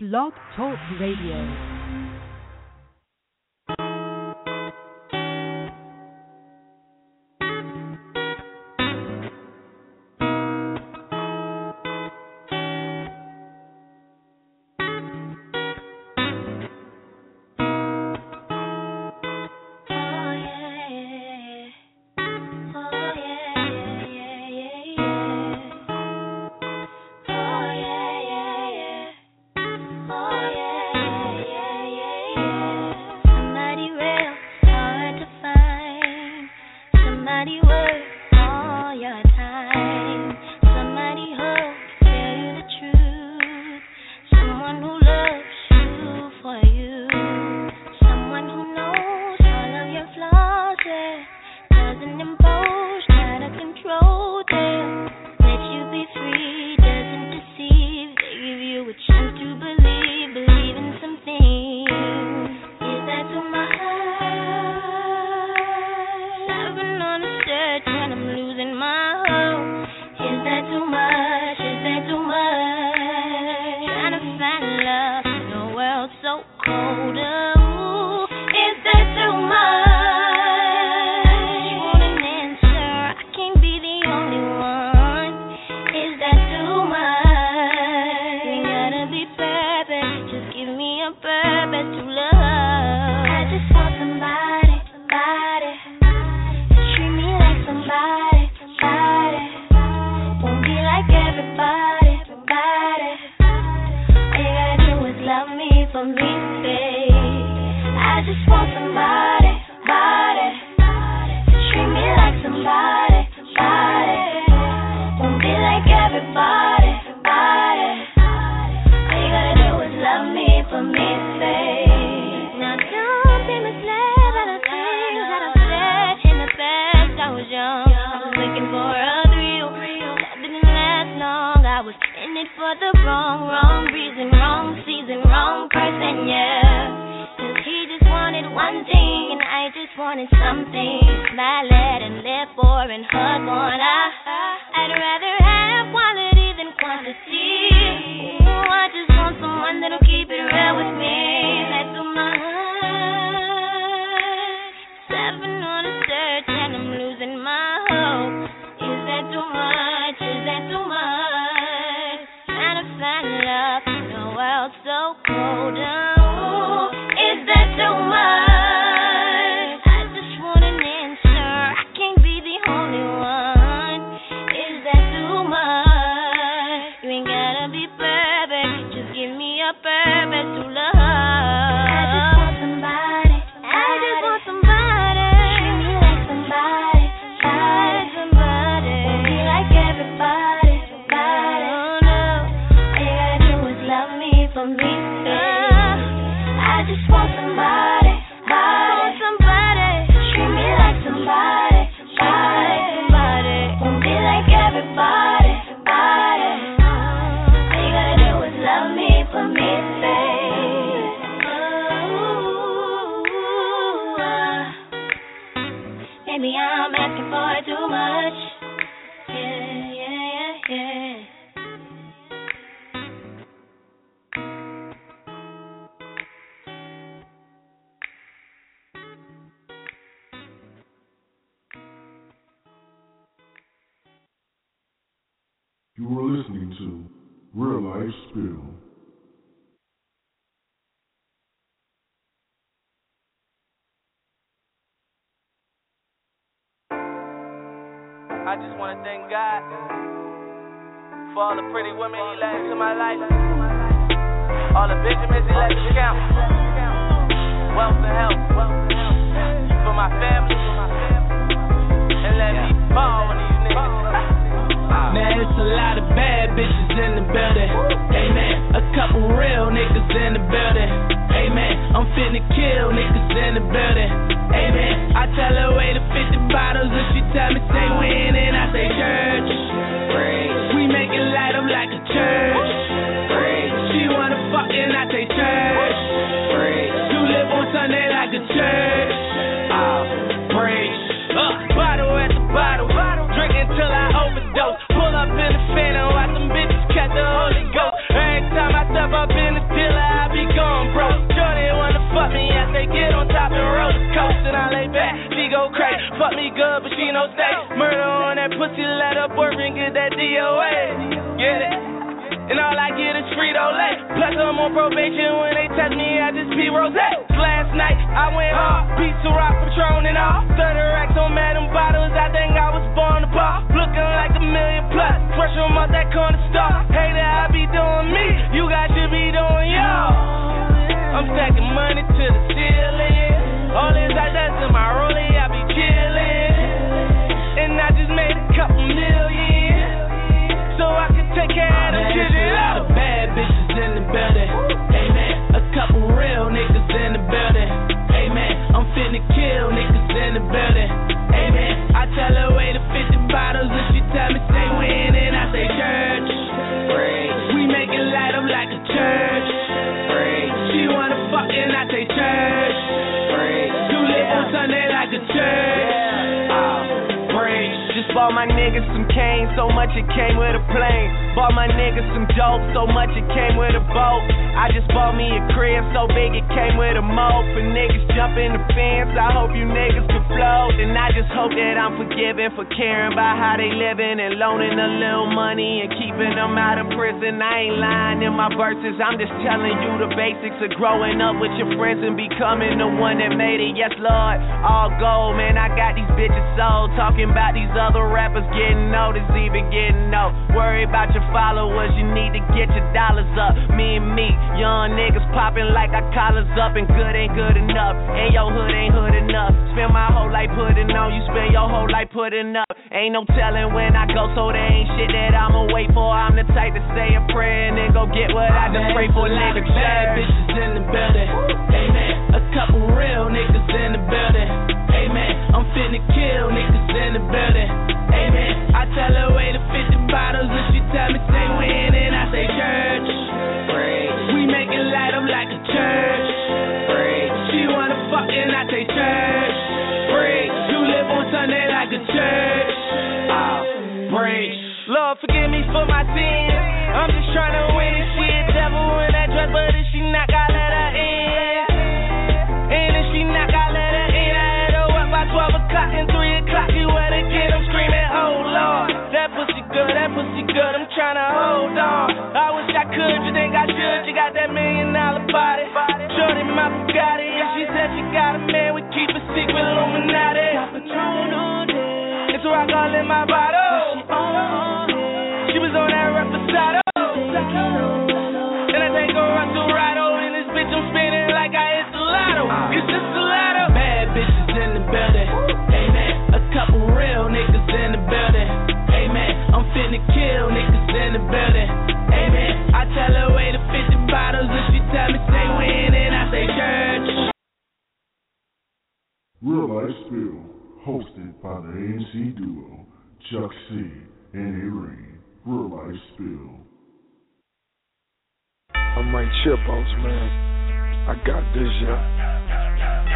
Blog Talk Radio. to Real Life Spill. I just want to thank God for all the pretty women He let into my life, all the Benjamins He let me count, wealth and health, for my family. in the building. Amen. A couple real niggas in the building. Amen. I'm finna kill niggas in the building. Amen. I tell her way to 50 bottles and she tell me say when and I say church. We make it light up like a church. She wanna fuck and I say church. She let her boyfriend get that DOA. Get it? And all I get is Frito Lay. Plus I'm on probation when they test me, I just pee rose. Last night I went hard, pizza rock, Patron and all. 30 racks on Madam Bottles, I think I was born to pop. Looking like a million plus, fresh from out that corner store. Hater, I be doing me, you guys should be doing y'all. I'm stacking money to the ceiling. All this I that's in my rollie, couple million. So I can take care of them lot of bad bitches in the building. Amen. A couple real niggas in the building. Amen. I'm finna kill niggas in the building. Amen. I tell her wait to 50 bottles and she tell me stay winning. I say church. We make it light up like a church. She wanna fuck and I say church. You live on Sunday like a church. Bought my niggas some cane, so much it came with a plane. Bought my niggas some dope, so much it came with a boat. I just bought me a crib so big it came with a moat. For niggas jump in the fence, I hope you niggas can float. And I just hope that I'm forgiven for caring about how they living and loaning a little money and keeping them out of prison. I ain't lying in my verses, I'm just telling you the basics of growing up with your friends and becoming the one that made it. Yes, Lord, all gold, man. I got these bitches sold. Talking about these other rappers getting noticed, even getting no. Worry about your followers, you need to get your dollars up. Me and me, young niggas popping like our collars up, and good ain't good enough. And your hood ain't hood enough. Spend my whole life putting on, you spend your whole life putting up. Ain't no telling when I go, so there ain't shit that I'ma wait for. I'm the type to say a prayer and then go get what I done pray for. Nigga, bad bitches in the building. Amen. A couple real niggas in the building. Amen. I'm finna kill niggas in the building. Amen. I tell her wait to 50 bottles and she tell me stay winning. I say church. We make it light up like for my sins. I'm just trying to win this shit. Devil in that dress, but if she not, I let her in. And if she not, I let her in. I had her up by 12 o'clock and 3 o'clock. You at again, I'm screaming, oh Lord. That pussy good, that pussy good. I'm trying to hold on. I wish I could, you think I should. You got that million dollar body. Shorty my Bugatti. And she said she got a man, we keep a secret, Illuminati. It's a rock all in my bottle. Lotto. It's just a lotto. Bad bitches in the building. Amen. A couple real niggas in the building. Amen. I'm finna kill niggas in the building. Amen. I tell her wait to 50 bottles. And she tell me stay winning. I say church. Real Life Spill, hosted by the ANC duo, Chuck C and A-Rain. Real Life Spill. I'm Mike Chipos, man. I got this, yeah. Yeah.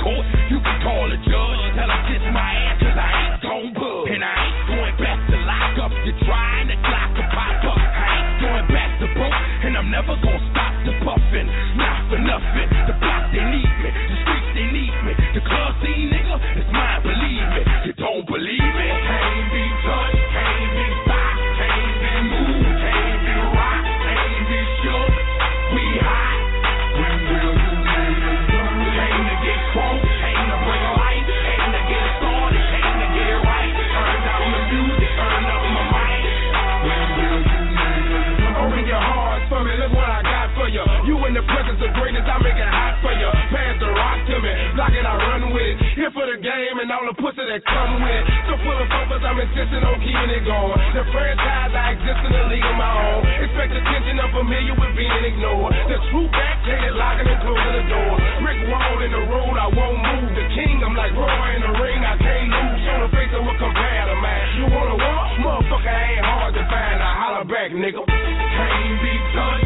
Court, you can call a judge. Tell him kiss my ass, cause I ain't gon' budge. And I ain't going back to lock up. You're trying to clock a pop up. I ain't going back to broke, and I'm never gonna stop the puffin'. Not for nothing. The all the pussy that come with it. So full of focus, I'm insisting on keeping it going. The franchise, I exist in a league of my own. Expect attention, I'm familiar with being ignored. The true back, locking and closing the door. Rick wall in the road, I won't move. The king, I'm like Roy in the ring, I can't lose. On the face of a compare to man. You wanna walk? Motherfucker ain't hard to find. I holler back, nigga. Can't be touched,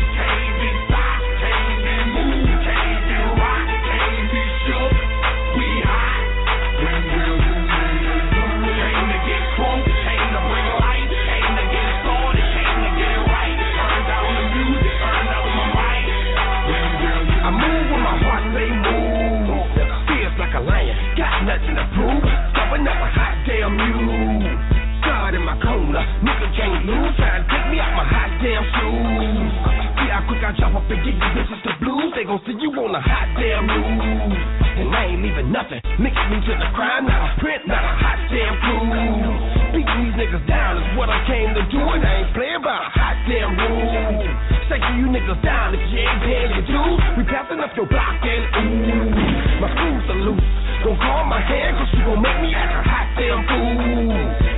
in nigga can't lose. Trying to take me out my hot damn shoes. See how quick I drop up and give you bitches the blues. They gon' see you on a hot damn move. And I ain't leaving nothing. Mix me to the crime, not a print, not a hot damn crew. Beating these niggas down is what I came to do, and I ain't playing by a hot damn rule. Taking you niggas down if you ain't paying your dues. We passing up your block and ooh, my screws are loose. Don't call my hand, cause you gon' make me act a hot damn fool.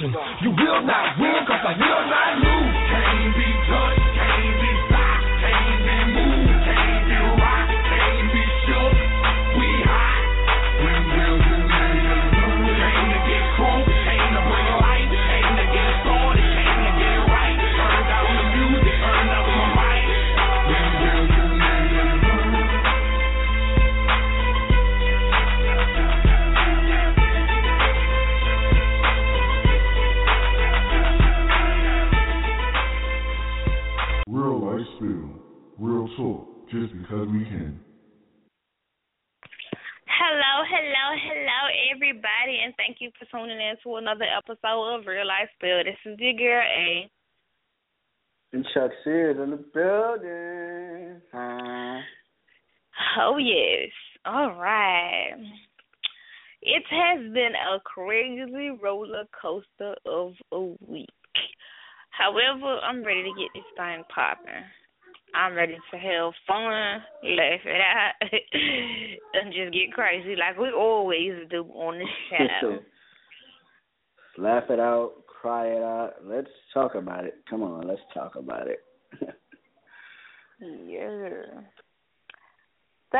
You will not win, cause I will not lose. Just because we can. Hello, hello, hello, everybody, and thank you for tuning in to another episode of Real Life Spill. This is your girl A. And Chuck C's in the building. Huh? Oh yes, all right. It has been a crazy roller coaster of a week. However, I'm ready to get this thing popping. I'm ready to have fun, laugh it out, and just get crazy like we always do on the show. Laugh it out, cry it out. Let's talk about it. Come on, let's talk about it. Yeah. So,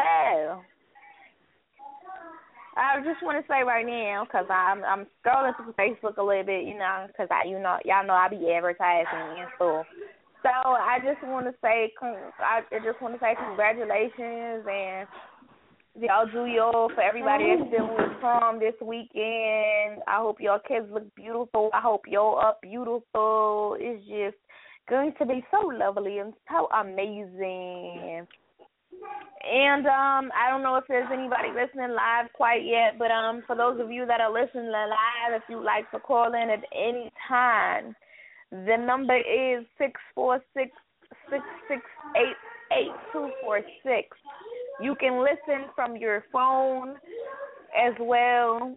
I just want to say right now, cause I'm I'm scrolling through Facebook a little bit, you know, cause I you know y'all know I be advertising and stuff. So I just want to say, I just want to say congratulations and y'all do y'all for everybody that's dealing with prom this weekend. I hope your kids look beautiful. I hope y'all up beautiful. It's just going to be so lovely and so amazing. And um, I don't know if there's anybody listening live quite yet, but um, for those of you that are listening live, if you'd like to call in at any time, the number is six four six six six eight eight two four six. You can listen from your phone as well.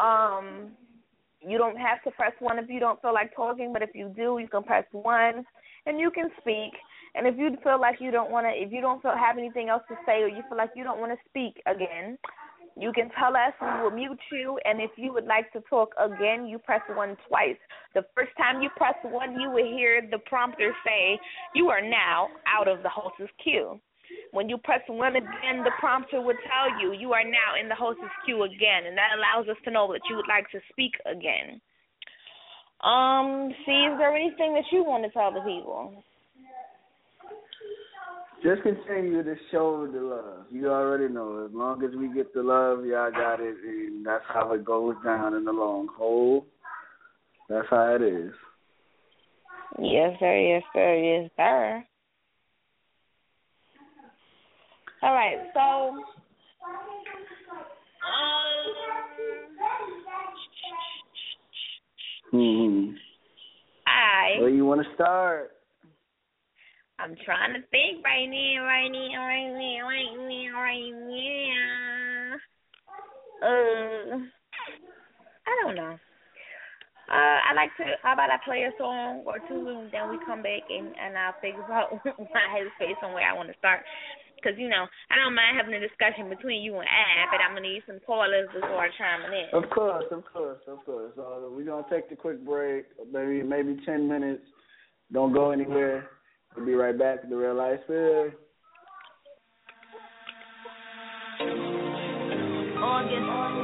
Um, you don't have to press one if you don't feel like talking, but if you do, you can press one and you can speak. And if you feel like you don't want to, if you don't feel have anything else to say, or you feel like you don't want to speak again, you can tell us. We will mute you. And if you would like to talk again, you press one twice. The first time you press one, you will hear the prompter say, "You are now out of the hostess queue." When you press one again, the prompter will tell you you are now in the hostess queue again, and that allows us to know that you would like to speak again. Um, see, is there anything that you want to tell the people? Just continue to show the love. You already know. As long as we get the love, y'all got it, and that's how it goes down in the long haul. That's how it is. Yes, sir. Yes, sir. Yes, sir. All right. So, hmm I Where you want to start? I'm trying to think right now, right now, right now, right now, right now. Uh, I don't know. Uh, I like to. How about I play a song or two, and then we come back and and I'll figure out my headspace and where I want to start. Cause you know I don't mind having a discussion between you and I, but I'm gonna need some callers before I chime in. Of course, of course, of course. Uh, we're gonna take the quick break, maybe maybe ten minutes. Don't go anywhere. We'll be right back to the real life spill. August.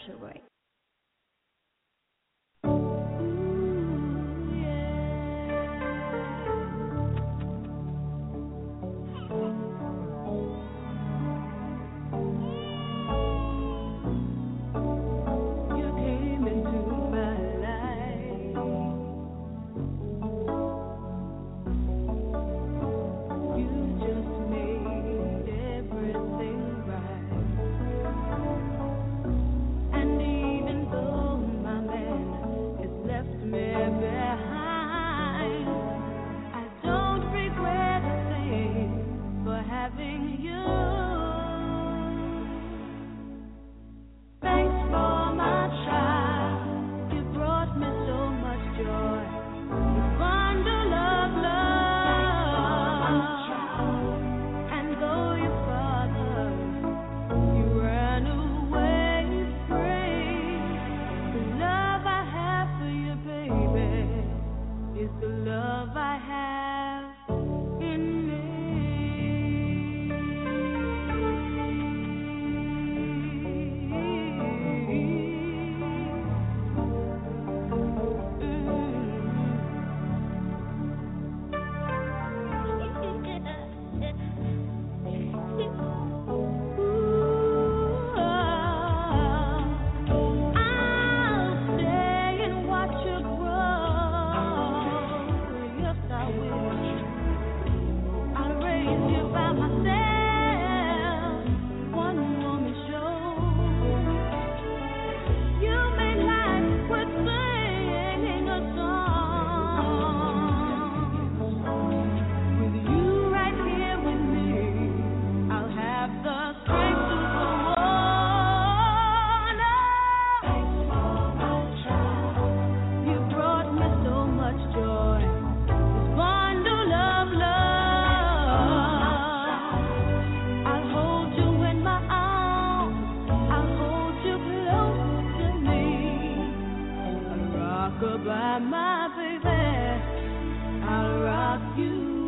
partial way. my baby, I'll rock you.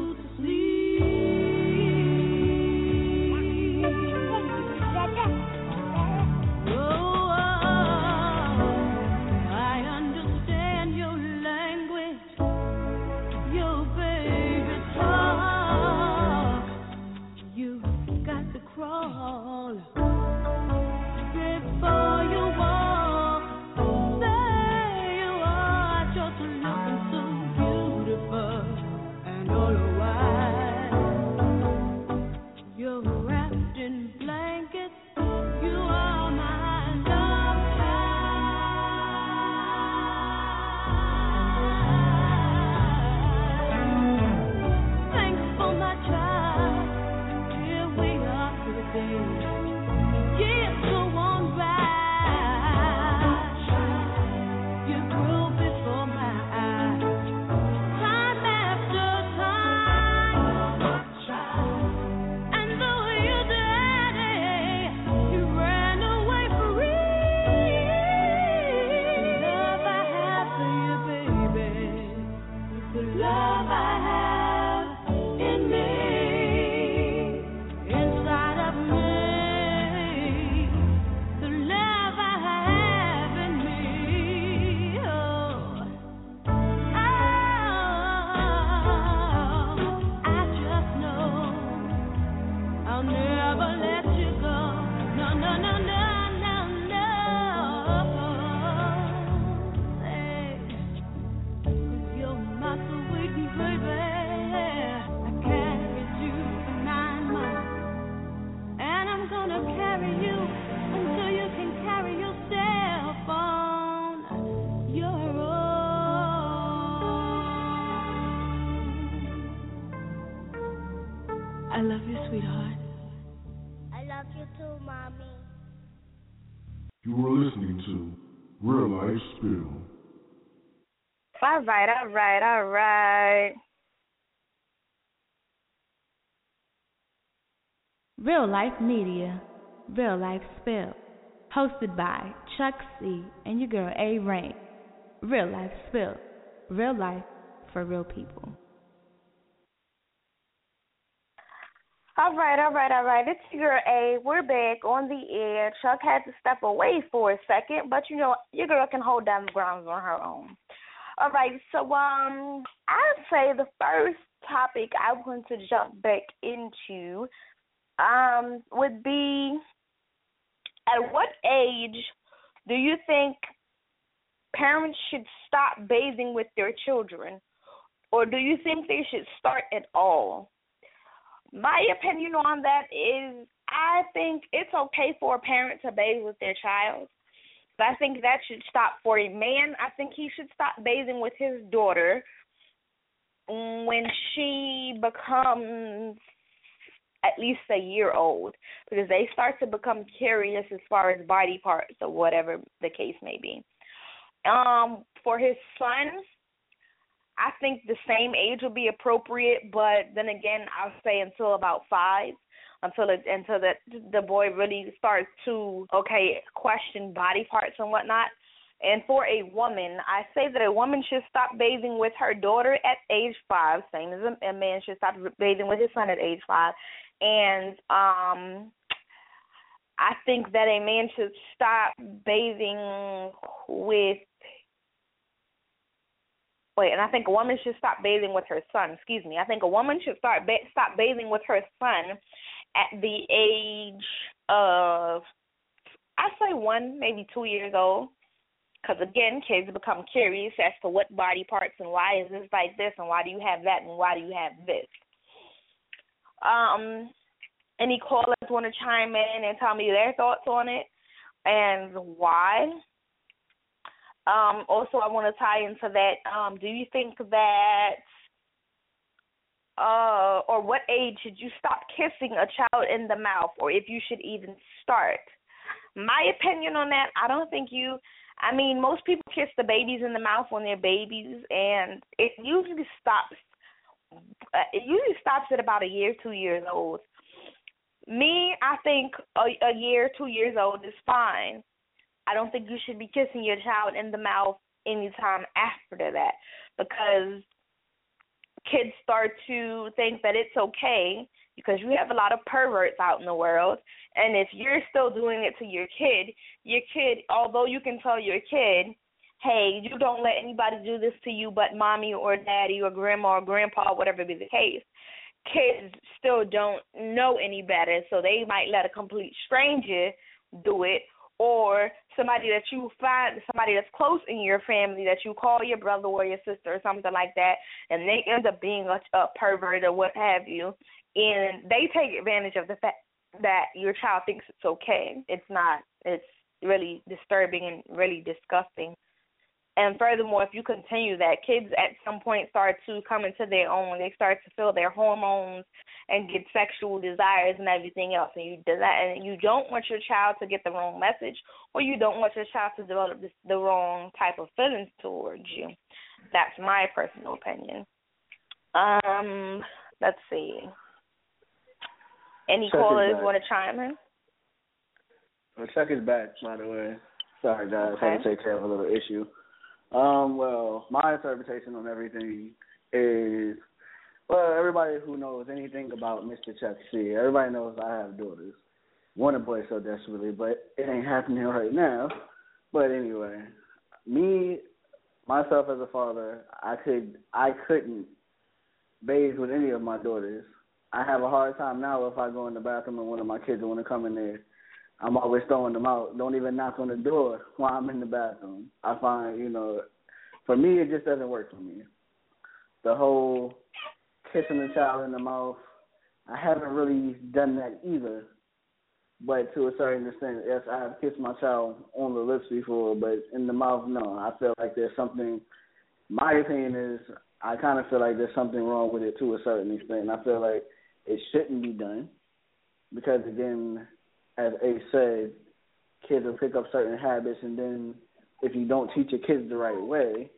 All right, all right, all right. Real Life Media, Real Life Spill, hosted by Chuck C and your girl A Rain. Real Life Spill, real life for real people. All right, all right, all right. It's your girl A. We're back on the air. Chuck had to step away for a second, but you know your girl can hold down the grounds on her own. All right, so um, I'd say the first topic I want to jump back into um would be at what age do you think parents should stop bathing with their children, or do you think they should start at all? My opinion on that is I think it's okay for a parent to bathe with their child. But I think that should stop for a man. I think he should stop bathing with his daughter when she becomes at least a year old because they start to become curious as far as body parts or whatever the case may be. Um, for his son, I think the same age would be appropriate, but then again, I'll say until about five, until it, until the the boy really starts to okay question body parts and whatnot. And for a woman, I say that a woman should stop bathing with her daughter at age five, same as a, a man should stop bathing with his son at age five. And um I think that a man should stop bathing with wait, and I think a woman should stop bathing with her son. Excuse me. I think a woman should start ba- stop bathing with her son at the age of I say one, maybe two years old. Because again, kids become curious as to what body parts and why is this like this and why do you have that and why do you have this. Um, any callers want to chime in and tell me their thoughts on it and why? Um, also, I want to tie into that. Um, do you think that, uh, or what age should you stop kissing a child in the mouth, or if you should even start? My opinion on that, I don't think you. I mean, most people kiss the babies in the mouth when they're babies, and it usually stops. Uh, it usually stops at about a year, two years old. Me, I think a, a year, two years old is fine I don't think you should be kissing your child in the mouth anytime after that because kids start to think that it's okay because you have a lot of perverts out in the world. And if you're still doing it to your kid your kid although you can tell your kid hey you don't let anybody do this to you but mommy or daddy or grandma or grandpa whatever be the case kids still don't know any better. So they might let a complete stranger do it or somebody that you find somebody that's close in your family that you call your brother or your sister or something like that and they end up being a, a pervert or what have you and they take advantage of the fact that your child thinks it's okay. It's not. It's really disturbing and really disgusting. And furthermore, if you continue that, kids at some point start to come into their own. They start to feel their hormones and get sexual desires and everything else. And you desire, and you don't want your child to get the wrong message, or you don't want your child to develop this, the wrong type of feelings towards you. That's my personal opinion. Um, let's see. Any Chuck callers want to chime in? Well, Chuck is back, by the way. Sorry, guys. Okay. Had to take care of a little issue. Um, well, my interpretation on everything is, well, everybody who knows anything about Mr. Chuck C, everybody knows I have daughters. Want a boy so desperately, but it ain't happening right now. But anyway, me, myself as a father, I could, I couldn't bathe with any of my daughters. I have a hard time now if I go in the bathroom and one of my kids want to come in there I'm always throwing them out. Don't even knock on the door while I'm in the bathroom. I find, you know, for me, it just doesn't work for me. The whole kissing the child in the mouth, I haven't really done that either. But to a certain extent, yes, I have kissed my child on the lips before, but in the mouth, no. I feel like there's something. My opinion is, I kind of feel like there's something wrong with it to a certain extent. I feel like it shouldn't be done because again, as A said, kids will pick up certain habits, and then if you don't teach your kids the right way,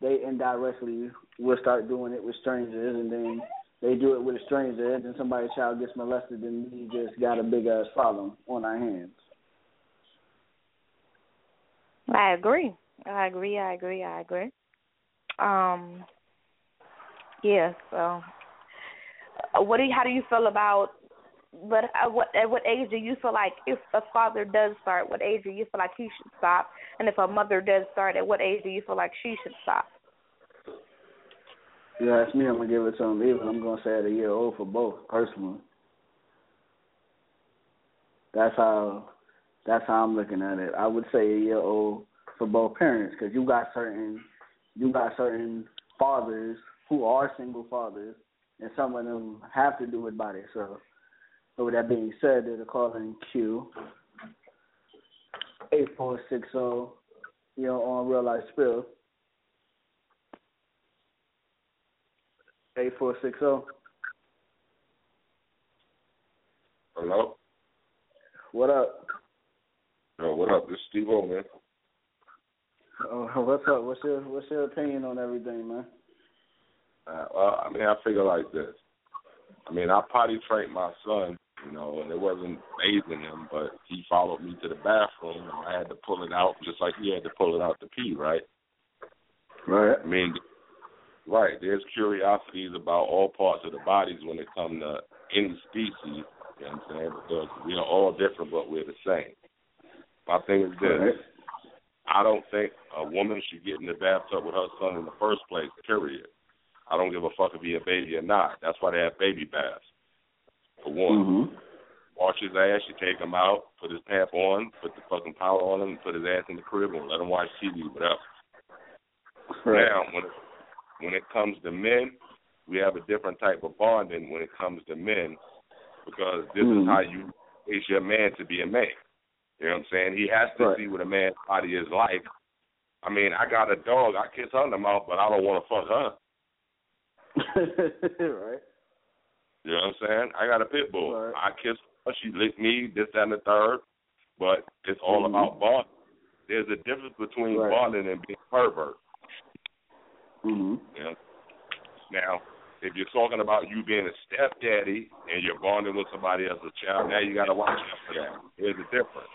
they indirectly will start doing it with strangers, and then they do it with a stranger, and then somebody's child gets molested, and we just got a big ass problem on our hands. I agree. I agree. I agree. I agree. Um. Yeah. So, uh, what do you, how do you feel about? But at what at what age do you feel like if a father does start, what age do you feel like he should stop? And if a mother does start, at what age do you feel like she should stop? You ask me, I'm gonna give it to them even. I'm gonna say at a year old for both, personally. That's how that's how I'm looking at it. I would say a year old for both parents because you got certain you got certain fathers who are single fathers, and some of them have to do it by themselves. So with that being said, there's a call in queue eight four six zero, you know, on real life spill. Eight four six zero. Hello. What up? Yo, what up? This is Steve O, man. Oh, what's up? What's your what's your opinion on everything, man? Uh, well, I mean, I figure like this. I mean, I potty trained my son, you know, and it wasn't bathing him, but he followed me to the bathroom, and I had to pull it out just like he had to pull it out to pee, right? Right. I mean, right. There's curiosities about all parts of the bodies when it comes to any species. You know what I'm saying? Because we are all different, but we're the same. My thing is this. Right. I don't think a woman should get in the bathtub with her son in the first place, period. I don't give a fuck if he a baby or not. That's why they have baby baths. For one. Mm-hmm. Wash his ass, you take him out, put his pap on, put the fucking power on him, put his ass in the crib and let him watch TV, whatever. Right. Now, when when it comes to men, we have a different type of bonding when it comes to men because this Mhm. is how you raise your man to be a man. You know what I'm saying? He has to Right. see what a man's body is like. I mean, I got a dog. I kiss her in the mouth, but I don't want to fuck her. right. You know what I'm saying? I got a pit bull. Right. I kiss her. She lick me, this, that, and the third. But it's all Mhm. about bonding. There's a difference between Right. bonding and being pervert. Mhm. You know? Now, if you're talking about you being a stepdaddy and you're bonding with somebody as a child, now you got to watch out for that. There's a difference.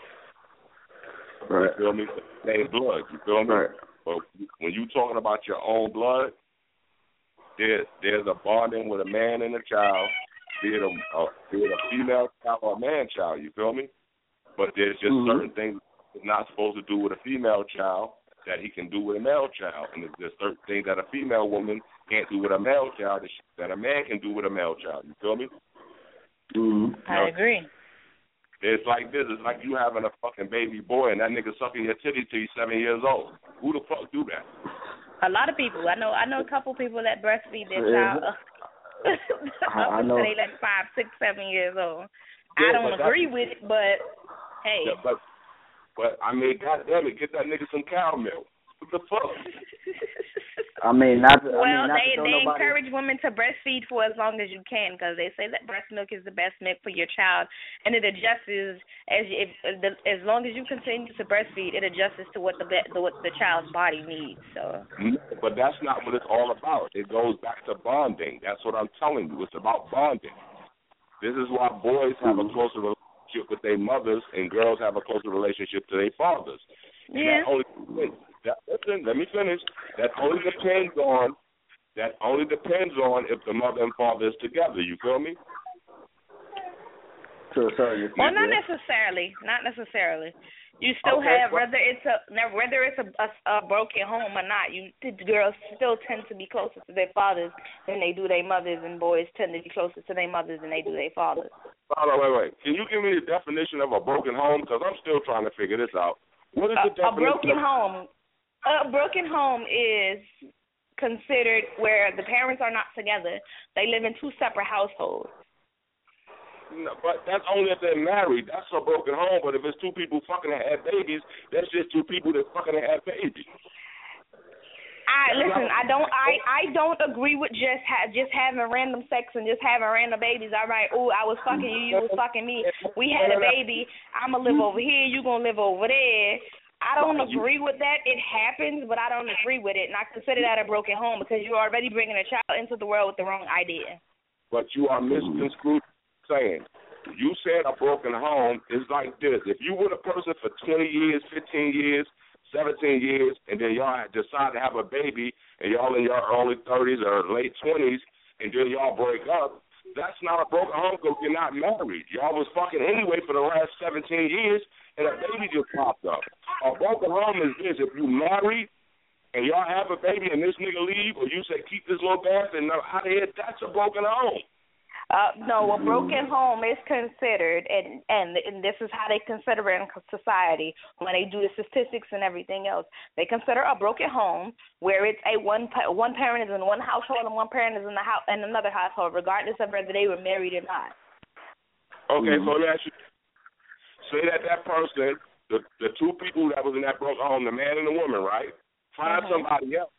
Right. You feel me? Same blood. You feel me? Right. But when you talking about your own blood, there there's a bonding with a man and a child, be it a, a be it a female child or a man child. You feel me? But there's just Mhm. certain things he's not supposed to do with a female child that he can do with a male child, and there's certain things that a female woman can't do with a male child that, she, that a man can do with a male child. You feel me? Mhm. I agree. It's like this. It's like you having a fucking baby boy and that nigga sucking your titty till he's seven years old. Who the fuck do that? A lot of people. I know. I know a couple people that breastfeed their Yeah. child I- up I until they like five, six, seven years old. Yeah, I don't agree with it, but hey, Yeah, but but I mean, goddamn it, get that nigga some cow milk. What the fuck? I mean, not. To, well, I mean, not they to they nobody. encourage women to breastfeed for as long as you can because they say that breast milk is the best milk for your child, and it adjusts as if the, as long as you continue to breastfeed, it adjusts to what the the what the child's body needs. So mm, But that's not what it's all about. It goes back to bonding. That's what I'm telling you. It's about bonding. This is why boys have a mm-hmm. closer relationship with their mothers and girls have a closer relationship to their fathers. Yeah. That only, that, listen, let me finish. That only depends on that only depends on if the mother and father is together. You feel me? To a certain extent. Well, not yeah. necessarily. Not necessarily. You still Okay, have well- whether it's a whether it's a, a, a broken home or not. You the girls still tend to be closer to their fathers than they do their mothers, and boys tend to be closer to their mothers than they do their fathers. Wait, wait. Can you give me the definition of a broken home? Because I'm still trying to figure this out. What is A, the a definition? broken of, home. A broken home is considered where the parents are not together. They live in two separate households. No, but that's only if they're married. That's a broken home. But if it's two people fucking and have babies, that's just two people that fucking and have babies. I listen. I don't. I I don't agree with just ha- just having random sex and just having random babies. All right. Oh, I was fucking you. You was fucking me. We had a baby. I'ma live over here. You gonna live over there. I don't agree with that. It happens, but I don't agree with it, and I consider that a broken home because you're already bringing a child into the world with the wrong idea. But you are misconstrued saying. You said a broken home is like this. If you were a person for 20 years, 15 years, 17 years, and then y'all decide to have a baby, and y'all in your early 30s or late 20s, and then y'all break up, that's not a broken home because you're not married. Y'all was fucking anyway for the last 17 years, and a baby just popped up. A broken home is this: if you married and y'all have a baby and this nigga leave, or you say keep this little bastard and out of here, that's a broken home. Uh, no, a broken home is considered, and, and and this is how they consider it in society when they do the statistics and everything else. They consider a broken home where it's a one one parent is in one household and one parent is in the house in another household, regardless of whether they were married or not. Okay, so let you say that that person, the the two people that was in that broken home, the man and the woman, right? Find Mhm. somebody else,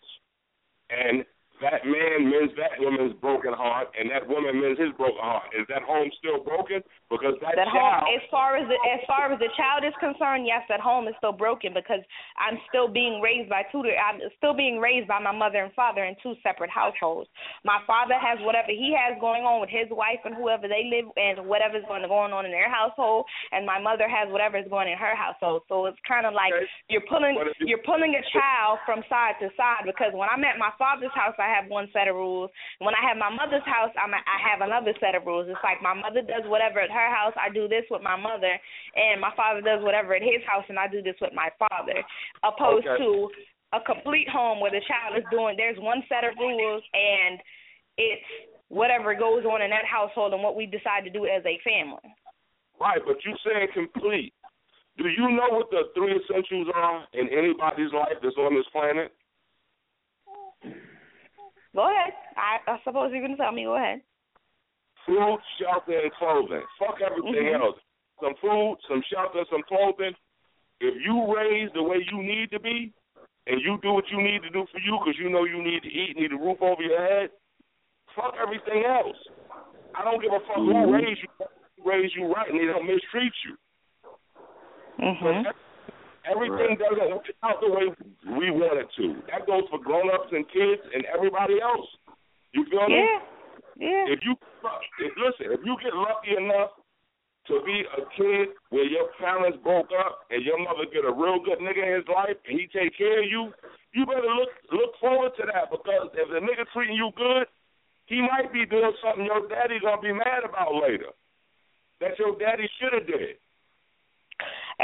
and that man mends that woman's broken heart, and that woman mends his broken heart. Is that home still broken? Because that, That child. home, as far as the, as far as the child is concerned, yes, that home is still broken because I'm still being raised by two. I'm still being raised by my mother and father in two separate households. My father has whatever he has going on with his wife and whoever they live and whatever's going going on in their household, and my mother has whatever is going in her household. So it's kind of like you're pulling you- you're pulling a child from side to side because when I'm at my father's house, I have one set of rules. When I have my mother's house, I'm a, I have another set of rules. It's like my mother does whatever at her house, I do this with my mother, and my father does whatever at his house, and I do this with my father. Opposed Okay. to a complete home where the child is doing there's one set of rules and it's whatever goes on in that household and what we decide to do as a family. Right, but you saying complete. Do you know what the three essentials are in anybody's life that's on this planet? Go ahead. I, I suppose you're gonna tell me. Go ahead. Food, shelter, and clothing. Fuck everything Mhm. else. Some food, some shelter, some clothing. If you raise the way you need to be, and you do what you need to do for you because you know you need to eat, need a roof over your head, fuck everything else. I don't give a fuck who raised you, raised you right, and they don't mistreat you. Mhm. Everything doesn't work out the way we want it to. That goes for grown ups and kids and everybody else. You feel me? Yeah. Yeah. If you if listen, if you get lucky enough to be a kid where your parents broke up and your mother get a real good nigga in his life and he take care of you, you better look look forward to that because if the nigga treating you good, he might be doing something your daddy gonna be mad about later. That your daddy should have did.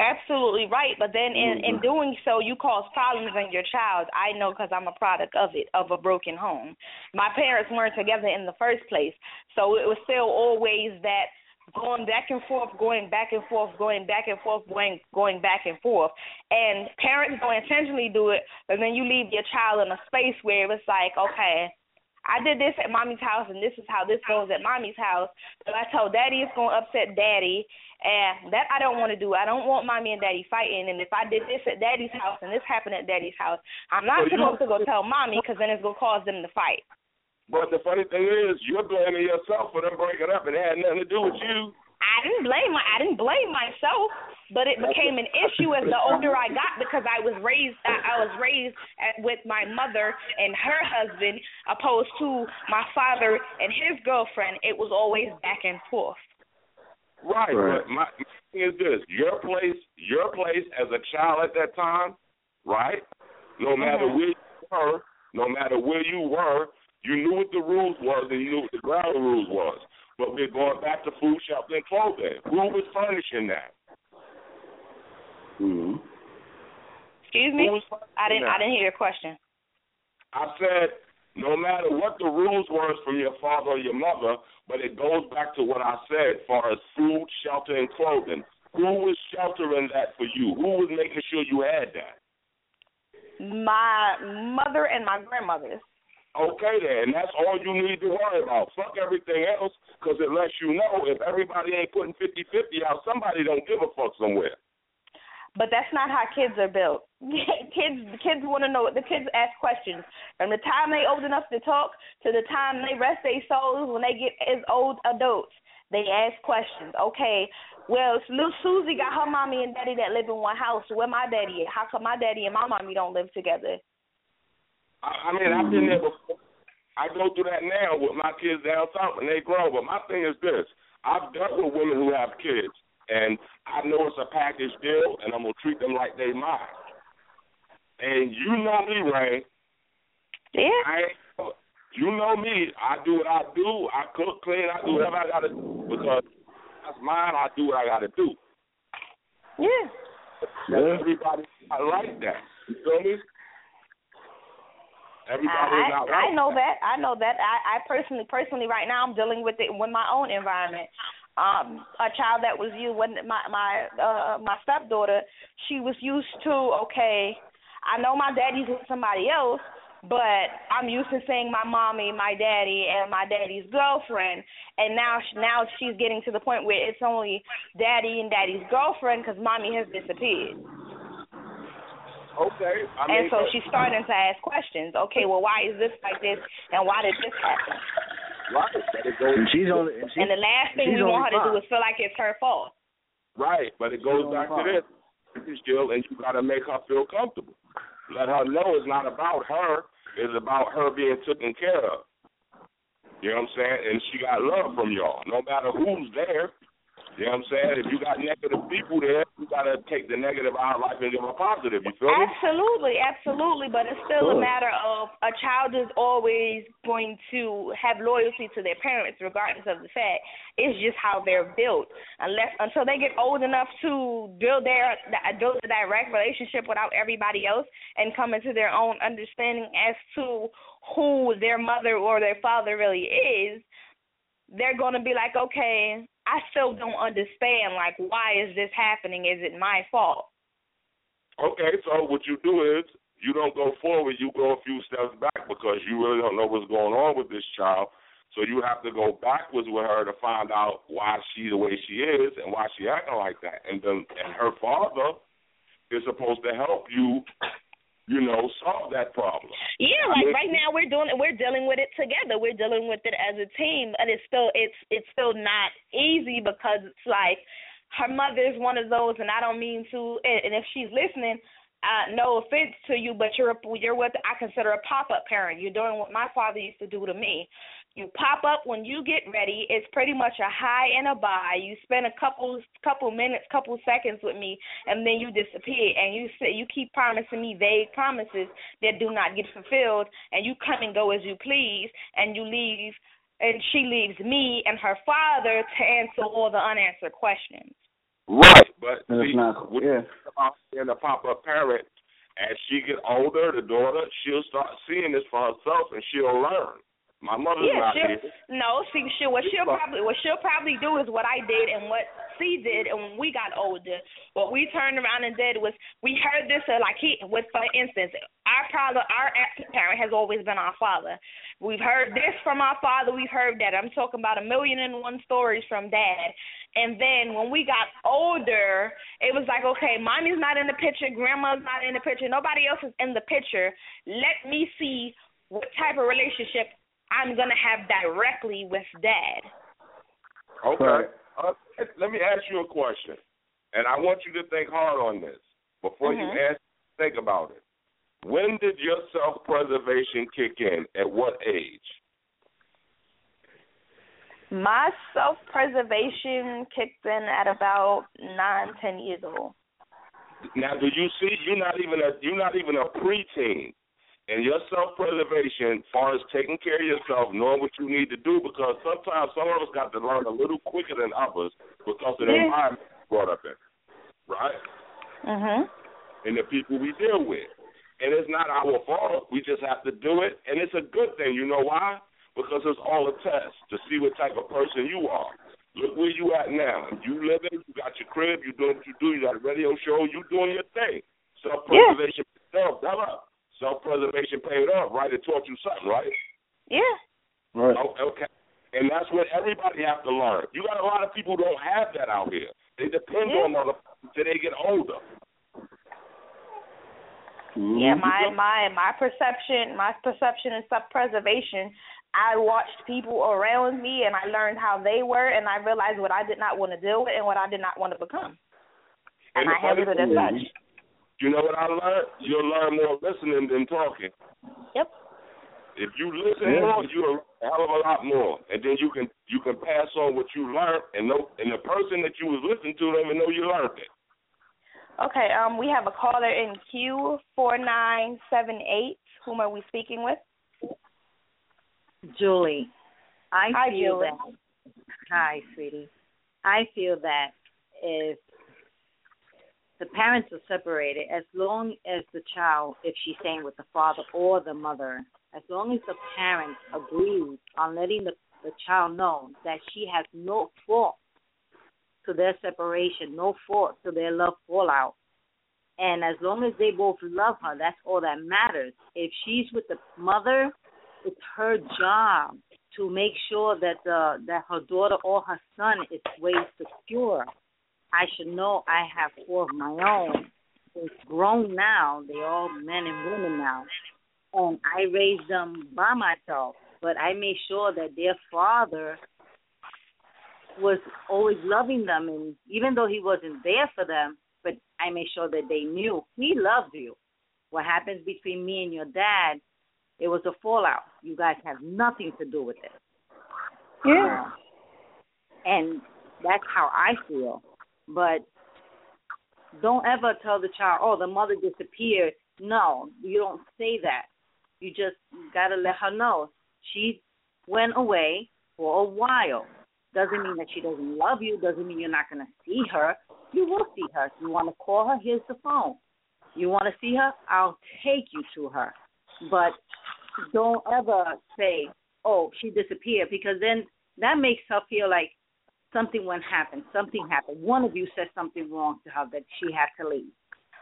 Absolutely right, but then in in mm-hmm. doing so, you cause problems in your child. I know because I'm a product of it, of a broken home. My parents weren't together in the first place, so it was still always that going back and forth, going back and forth, going back and forth, going going back and forth. And parents don't intentionally do it, but then you leave your child in a space where it's like, okay, I did this at mommy's house, and this is how this goes at mommy's house. So I told daddy it's gonna upset daddy, and that I don't want to do. I don't want mommy and daddy fighting. And if I did this at daddy's house and this happened at daddy's house, I'm not So you- supposed to go tell mommy because then it's gonna cause them to fight. But the funny thing is, you're blaming yourself for them breaking up, and it had nothing to do with you. I didn't blame my, I didn't blame myself, but it became an issue as the older I got because I was raised I, I was raised at, with my mother and her husband opposed to my father and his girlfriend. It was always back and forth. Right, but my, my thing is this: your place, your place as a child at that time, right? No matter Mhm. where you were, no matter where you were, you knew what the rules was and you knew what the ground rules was. But we're going back to food, shelter, and clothing. Who was furnishing that? Mm-hmm. Excuse me? I didn't I didn't hear your question. I said, no matter what the rules were from your father or your mother, but it goes back to what I said as far as food, shelter, and clothing. Who was sheltering that for you? Who was making sure you had that? My mother and my grandmother. Okay then, and that's all you need to worry about. Fuck everything else, because it lets you know if everybody ain't putting fifty fifty out, somebody don't give a fuck somewhere. But that's not how kids are built. kids kids want to know. The kids ask questions from the time they old enough to talk to the time they rest their souls when they get as old adults. They ask questions. Okay, well, little Susie got her mommy and daddy that live in one house. Where my daddy at? How come my daddy and my mommy don't live together? I, I mean, I've been mm-hmm. there before. I go through that now with my kids down south when they grow. But my thing is this: I've dealt with women who have kids, and I know it's a package deal, and I'm gonna treat them like they mine. And you know me, Ray. Yeah. I you know me. I do what I do. I cook, clean. I do whatever I gotta do because that's mine. I do what I gotta do. Yeah. yeah. Everybody I like that. You feel me? Everybody I, I know that. that. I know that. I, I personally, personally, right now, I'm dealing with it with my own environment. Um, a child that was used when my my uh my stepdaughter, she was used to okay. I know my daddy's with somebody else, but I'm used to seeing my mommy, my daddy, and my daddy's girlfriend, and now she, now she's getting to the point where it's only daddy and daddy's girlfriend because mommy has disappeared. Okay. I and mean, so uh, she's starting to ask questions. Okay, well, why is this like this, and why did this happen? Right. But it goes, And she's only and, she, and the last thing we want only her to do is feel like it's her fault. Right, but it goes She's back to this. You still, and you got to make her feel comfortable. Let her know it's not about her. It's about her being taken care of. You know what I'm saying? And she got love from y'all, no matter who's there. You know what I'm saying? If you got negative people there, you got to take the negative out of life and give them a positive. You feel me? Absolutely, absolutely, but it's still a matter of a child is always going to have loyalty to their parents, regardless of the fact. It's just how they're built. Unless until they get old enough to build their build a direct relationship without everybody else and come into their own understanding as to who their mother or their father really is, they're going to be like, okay, I still don't understand. Like, why is this happening? Is it my fault? Okay, so what you do is you don't go forward, you go a few steps back because you really don't know what's going on with this child. So you have to go backwards with her to find out why she the way she is and why she acting like that. And then and her father is supposed to help you, you know, solve that problem. Yeah, I like mean- right now we're doing it. we're dealing with it together. We're dealing with it as a team, and it's still it's it's still not easy because it's like her mother is one of those, and I don't mean to. And and if she's listening, uh, no offense to you, but you're a- you're what I consider a pop up parent. You're doing what my father used to do to me. You pop up when you get ready. It's pretty much a high and a bye. You spend a couple couple minutes, couple seconds with me, and then you disappear. And you say you keep promising me vague promises that do not get fulfilled, and you come and go as you please, and you leave, and she leaves me and her father to answer all the unanswered questions. Right, but That's see, not- with yeah. about being a pop-up parent, as she get older, the daughter, she'll start seeing this for herself, and she'll learn. My mother's Yeah, not she'll, here. no, see, she, what she'll probably what she'll probably do is what I did and what C did, and when we got older, what we turned around and did was we heard this uh, like he, with for instance, our father, our parent has always been our father. We've heard this from our father. We've heard that. I'm talking about a million and one stories from dad. And then when we got older, it was like, okay, mommy's not in the picture, grandma's not in the picture, nobody else is in the picture. Let me see what type of relationship I'm gonna have directly with dad. Okay. Uh, let me ask you a question, and I want you to think hard on this before you Mhm. ask. Think about it. When did your self-preservation kick in? At what age? My self preservation kicked in at about nine, ten years old. Now, do you see? You're not even a you're not even a preteen, and your self-preservation, far as taking care of yourself, knowing what you need to do, because sometimes some of us got to learn a little quicker than others because of the Yeah. environment brought up in, right? Mhm. And the people we deal with, and it's not our fault. We just have to do it, and it's a good thing. You know why? Because it's all a test to see what type of person you are. Look where you at now. You living, you got your crib, you doing what you do, you got a radio show, you doing your thing. Self preservation off. Tell up. Self preservation paid off, right? It taught you something, right? Yeah. Right. Oh, okay. And that's what everybody have to learn. You got a lot of people who don't have that out here. They depend Yeah. on other people till they get older. Mm-hmm. Yeah, my my my perception, my perception and self preservation. I watched people around me, and I learned how they were, and I realized what I did not want to deal with and what I did not want to become, and, And I handled it funny as thing such. You know what I learned? You'll learn more listening than talking. Yep. If you listen Yeah. more, you'll learn a hell of a lot more, and then you can you can pass on what you learned, and know, and the person that you was listening to them and know you learned it. Okay, um, we have a caller in queue four nine seven eight. Whom are we speaking with? Julie, I Hi, feel Julie. that. Hi, sweetie. I feel that if the parents are separated, as long as the child, if she's staying with the father or the mother, as long as the parents agree on letting the, the child know that she has no fault to their separation, no fault to their love fallout, and as long as they both love her, that's all that matters. If she's with the mother, it's her job to make sure that the that her daughter or her son is way secure. I should know I have four of my own. They're grown now. They're all men and women now. And I raised them by myself. But I made sure that their father was always loving them and even though he wasn't there for them, but I made sure that they knew he loved you. What happens between me and your dad, it was a fallout. You guys have nothing to do with it. Yeah. Uh, and that's how I feel. But don't ever tell the child, oh, the mother disappeared. No, you don't say that. You just got to let her know she went away for a while. Doesn't mean that she doesn't love you. Doesn't mean you're not going to see her. You will see her. You want to call her, here's the phone. You want to see her? I'll take you to her. But don't ever say, oh, she disappeared, because then that makes her feel like something went happen. Something happened. One of you said something wrong to her that she had to leave.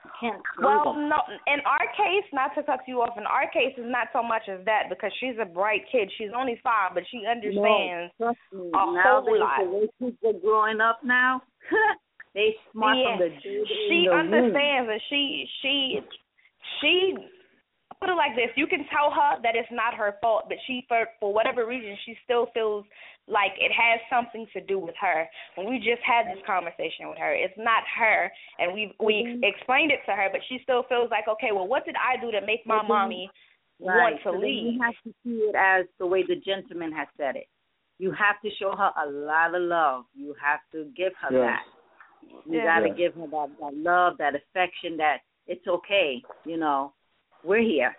You can't Well, no. In our case, not to cut you off. In our case, it's not so much as that because she's a bright kid. She's only five, but she understands No, me. a whole Nowadays, lot. the way kids are growing up now, they smart yeah. from the she in the womb. understands and she she she put it like this you can tell her that it's not her fault but she for for whatever reason she still feels like it has something to do with her when we just had this conversation with her it's not her and we we Mhm. explained it to her but she still feels like okay well what did i do to make my mommy Right. want to so leave You have to see it as the way the gentleman has said it. You have to show her a lot of love. You have to give her Yes. that. You Yeah. got to Yes. give her that, that love, that affection, that it's okay. You know, we're here.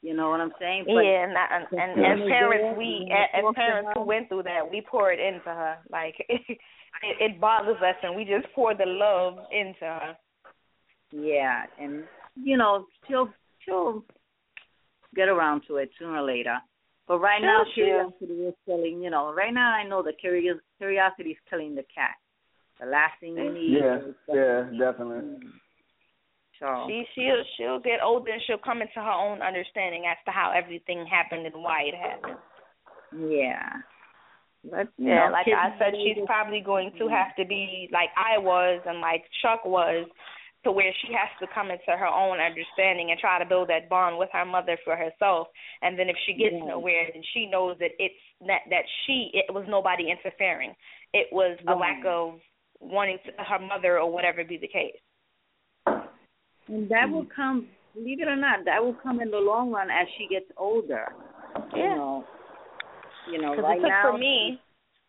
You know what I'm saying? But yeah, and, I- and, and Yeah. as parents, Yeah. we Yeah. as Talk parents who went through that, we pour it into her. Like it, it bothers us, and we just pour the love into her. Yeah, and you know she'll she'll get around to it sooner or later. But right now, Sure, sure. curiosity is killing. You know, right now I know that curios curiosity is killing the cat. The last thing you need. Yeah, is yeah, definitely. So She she'll she'll get older and she'll come into her own understanding as to how everything happened and why it happened. yeah, but Yeah, know, like I said, she's probably going to mm-hmm. have to be like I was and like Chuck was, to where she has to come into her own understanding and try to build that bond with her mother for herself. And then if she gets Yeah. nowhere, then she knows that it's that that she it was nobody interfering. It was a lack mm-hmm. of wanting to, her mother or whatever be the case. And that will mm-hmm. come. Believe it or not, that will come in the long run as she gets older. You Yeah. know, you know, right it took now. for me,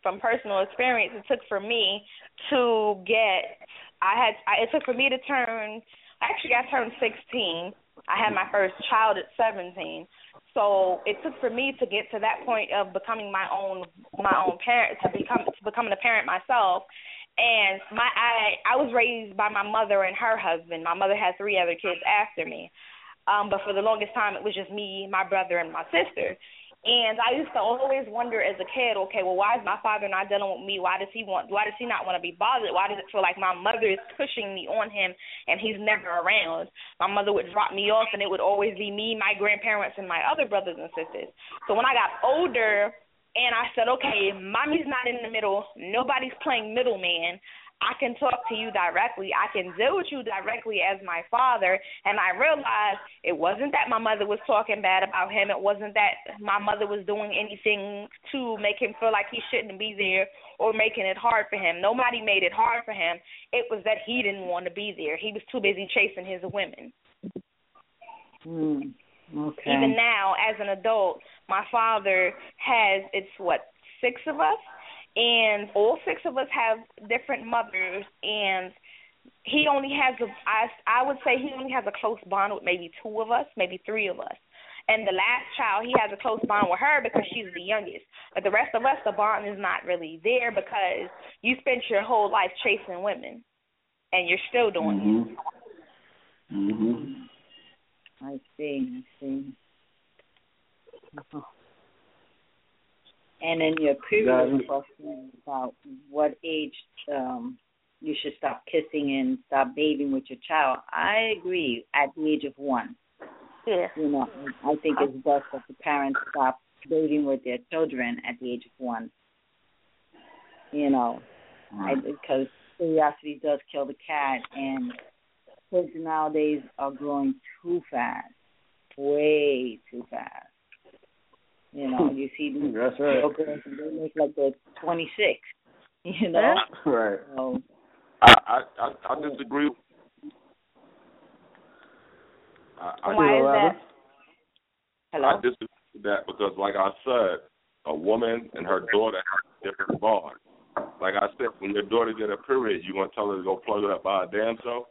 from personal experience, it took for me to get. I had. I, it took for me to turn. Actually, I turned 16. I had my first child at 17. So it took for me to get to that point of becoming my own my own parent to become to becoming a parent myself. And my I I was raised by my mother and her husband. My mother had three other kids after me. Um, but for the longest time it was just me, my brother and my sister. And I used to always wonder as a kid, okay, well, why is my father not dealing with me? Why does he want? Why does he not want to be bothered? Why does it feel like my mother is pushing me on him and he's never around? My mother would drop me off, and it would always be me, my grandparents, and my other brothers and sisters. So when I got older, and I said, okay, mommy's not in the middle, nobody's playing middleman. I can talk to you directly. I can deal with you directly as my father. And I realized it wasn't that my mother was talking bad about him. It wasn't that my mother was doing anything to make him feel like he shouldn't be there or making it hard for him. Nobody made it hard for him. It was that he didn't want to be there. He was too busy chasing his women. Mm, okay. Even now, as an adult, my father has it's what six of us, and all six of us have different mothers, and he only has a I I would say he only has a close bond with maybe two of us, maybe three of us. And the last child, he has a close bond with her because she's the youngest. But the rest of us, the bond is not really there because you spent your whole life chasing women, and you're still doing Mhm. it. Mhm. I see. I see. Uh-huh. And in your previous question about what age um, you should stop kissing and stop bathing with your child, I agree at the age of one. Yeah. You know, I think it's best that the parents stop bathing with their children at the age of one. You know, I, because curiosity does kill the cat, and kids nowadays are growing too fast, way too fast. You know, you see these That's right. little girls and they look like they're 26. You know, Right. so I I I, I disagree. I, I, Why is that? Hello. I disagree with that because, like I said, a woman and her daughter have different bond. Like I said, when your daughter get a period, you gonna tell her to go plug it up by her damn self.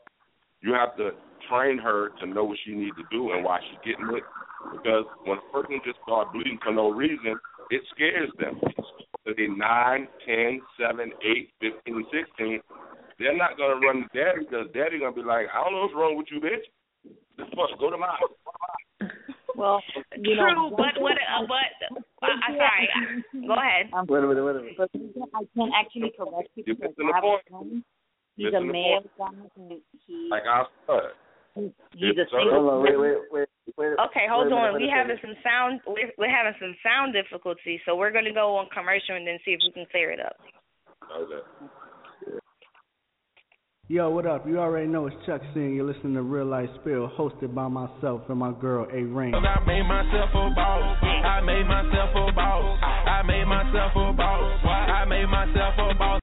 You have to train her to know what she needs to do and why she's getting it. Because when a person just start bleeding for no reason, it scares them. So they nine, ten, seven, eight, fifteen, sixteen. They're not gonna run to daddy because daddy gonna be like, I don't know what's wrong with you, bitch. Just fuck, go to my well, you True, know, but what? Uh, but uh, I'm sorry. Go ahead. Um, Wait a minute, wait a minute. But I can't actually correct you You're because I have a friend. He's Missing a the male point. guy and he Like I said. He's a Yes, Hold on, wait, wait, wait, wait. Okay, hold wait on. wait We a having some sound. We're, we're having some sound difficulties, so we're gonna go on commercial and then see if we can clear it up. Okay. Yo, what up? You already know it's Chuck C, and you're listening to Real Life Spill, hosted by myself and my girl A Rain. I made myself a boss. I made myself a boss. I made myself a boss. I made myself a boss.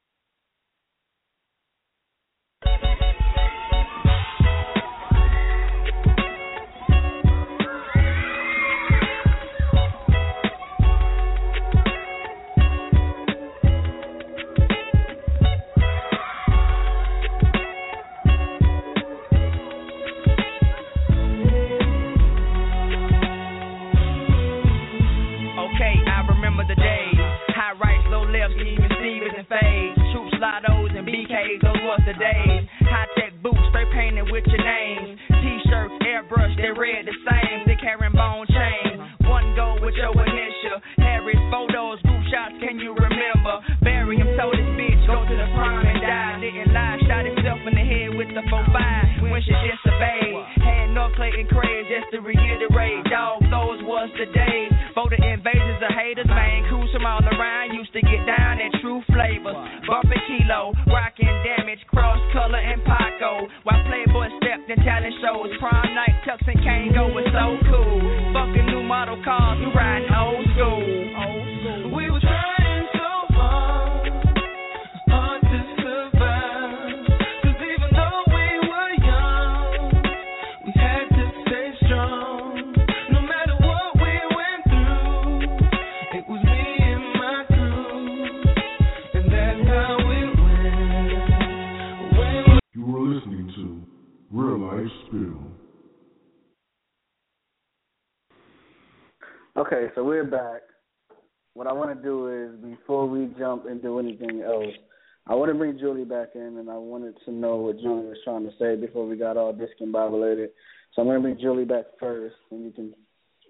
Trying to say before we got all discombobulated. So I'm going to bring Julie back first, and you can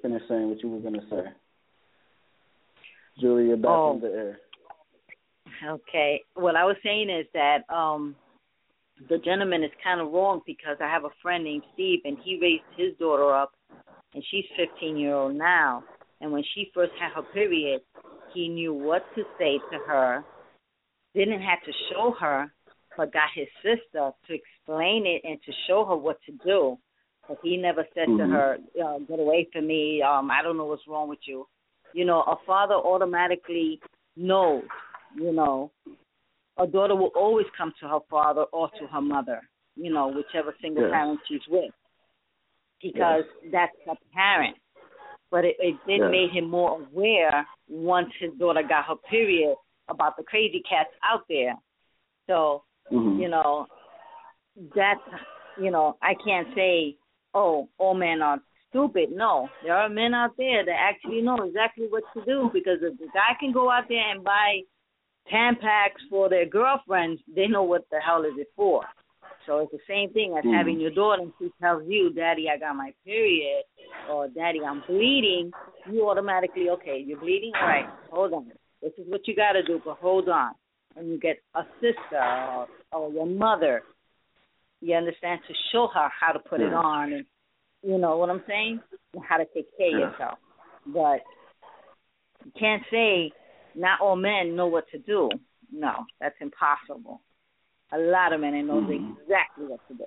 finish saying what you were going to say. Julie, you're back Oh. on the air. Okay. What I was saying is that um the gentleman is kind of wrong because I have a friend named Steve and he raised his daughter up and she's 15 year old now and when she first had her period he knew what to say to her didn't have to show her but got his sister to explain it and to show her what to do. But he never said Mhm. to her, uh, "Get away from me. Um, I don't know what's wrong with you." You know, a father automatically knows. You know, a daughter will always come to her father or to her mother. You know, whichever single Yes. parent she's with, because that's her parent. But it, it did Yes. made him more aware once his daughter got her period about the crazy cats out there. So Mhm. you know, that's you know, I can't say, oh, all men are stupid. No, there are men out there that actually know exactly what to do because if the guy can go out there and buy Tampax for their girlfriends, they know what the hell is it for. So it's the same thing as Mhm. having your daughter and she tells you, Daddy, I got my period or Daddy, I'm bleeding, you automatically, okay, you're bleeding? All right, hold on. This is what you gotta do, but hold on. And you get a sister or, or your mother, you understand, to show her how to put it on and you know what I'm saying? And how to take care of yourself. But you can't say not all men know what to do. No, that's impossible. A lot of men know Mhm. exactly what to do.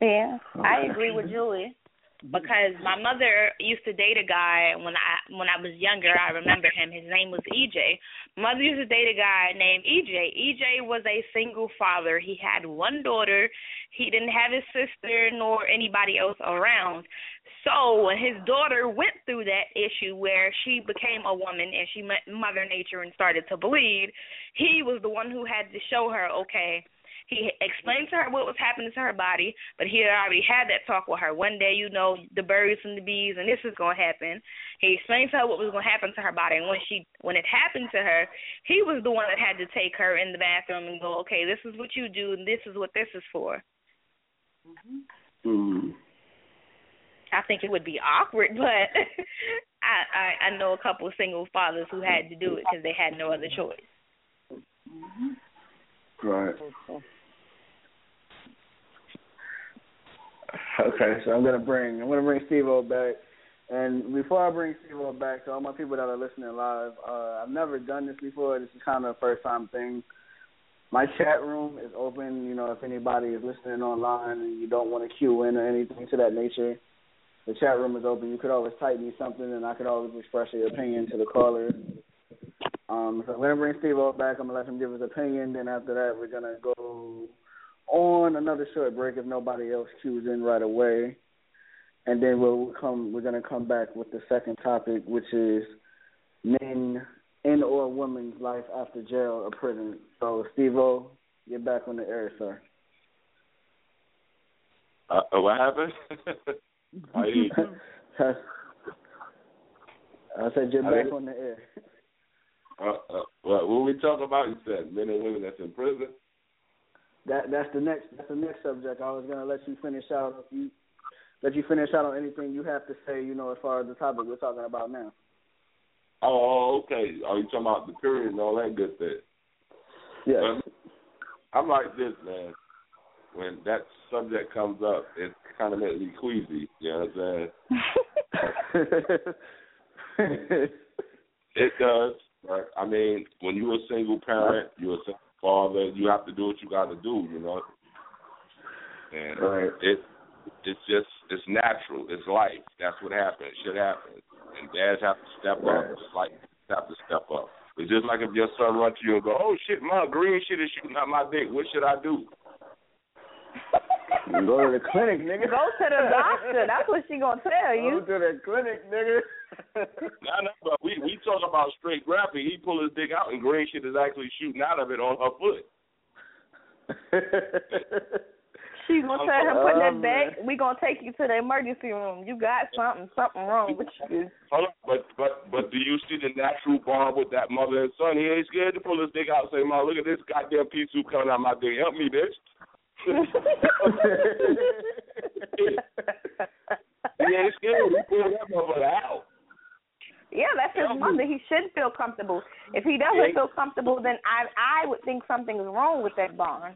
Yeah, I agree with Julie because my mother used to date a guy when I when I was younger. I remember him. His name was EJ. Mother used to date a guy named EJ. EJ was a single father. He had one daughter. He didn't have his sister nor anybody else around. So when his daughter went through that issue where she became a woman and she met Mother Nature and started to bleed, he was the one who had to show her, okay, he explained to her what was happening to her body, but he had already had that talk with her. One day, you know, the birds and the bees, and this is going to happen. He explained to her what was going to happen to her body, and when she, when it happened to her, he was the one that had to take her in the bathroom and go, okay, this is what you do, and this is what this is for. Mhm. I think it would be awkward, but I, I I know a couple of single fathers who had to do it because they had no other choice. Right. Okay, so I'm gonna bring I'm gonna bring Steve O back. And before I bring Steve O back, to all my people that are listening live, uh, I've never done this before. This is kind of a first time thing. My chat room is open. You know, if anybody is listening online and you don't want to queue in or anything to that nature, the chat room is open. You could always type me something, and I could always express your opinion to the caller. Um, so I'm gonna bring Steve O back. I'm gonna let him give his opinion. Then after that, we're gonna go on another short break if nobody else queues in right away, and then we'll come. We're gonna come back with the second topic, which is men in or women's life after jail or prison. So, Steve O, get back on the air, sir. Uh, uh, what happened? I. I said you're back on the air. Uh, uh, what, what we talk about? You said men and women that's in prison. That that's the next that's the next subject. I was gonna let you finish out if you let you finish out on anything you have to say, you know, as far as the topic we're talking about now. Oh, okay. Are you talking about the period and all that good stuff? Yes. Um, I'm like this, man. When that subject comes up, it kind of makes me queasy. You know what I'm saying? It does. Right? I mean, when you're a single parent, you're a single father, you have to do what you got to do, you know. And Right. it it's just it's natural. It's life. That's what happens. Shit happens, and dads have to step Right. up. Just like have to step up. It's just like if your son runs to you and go, "Oh shit, my green shit is shooting out my dick. What should I do?" Go to the clinic, nigga. Go to the doctor. That's what she gonna tell Go you. Go to the clinic, nigga. No, no, but we we talk about straight graphic. He pull his dick out and green shit is actually shooting out of it on her foot. She gonna tell him put Oh, that back. We gonna take you to the emergency room. You got something, something wrong with you. Hold on, but but but do you see the natural bond with that mother and son? He ain't scared to pull his dick out and say, "Mom, look at this goddamn piece of coming out my dick. Help me, bitch." he ain't scared. He pull that motherfucker out. Yeah, that's his mother. He should feel comfortable. If he doesn't feel comfortable, then I I would think something is wrong with that bond.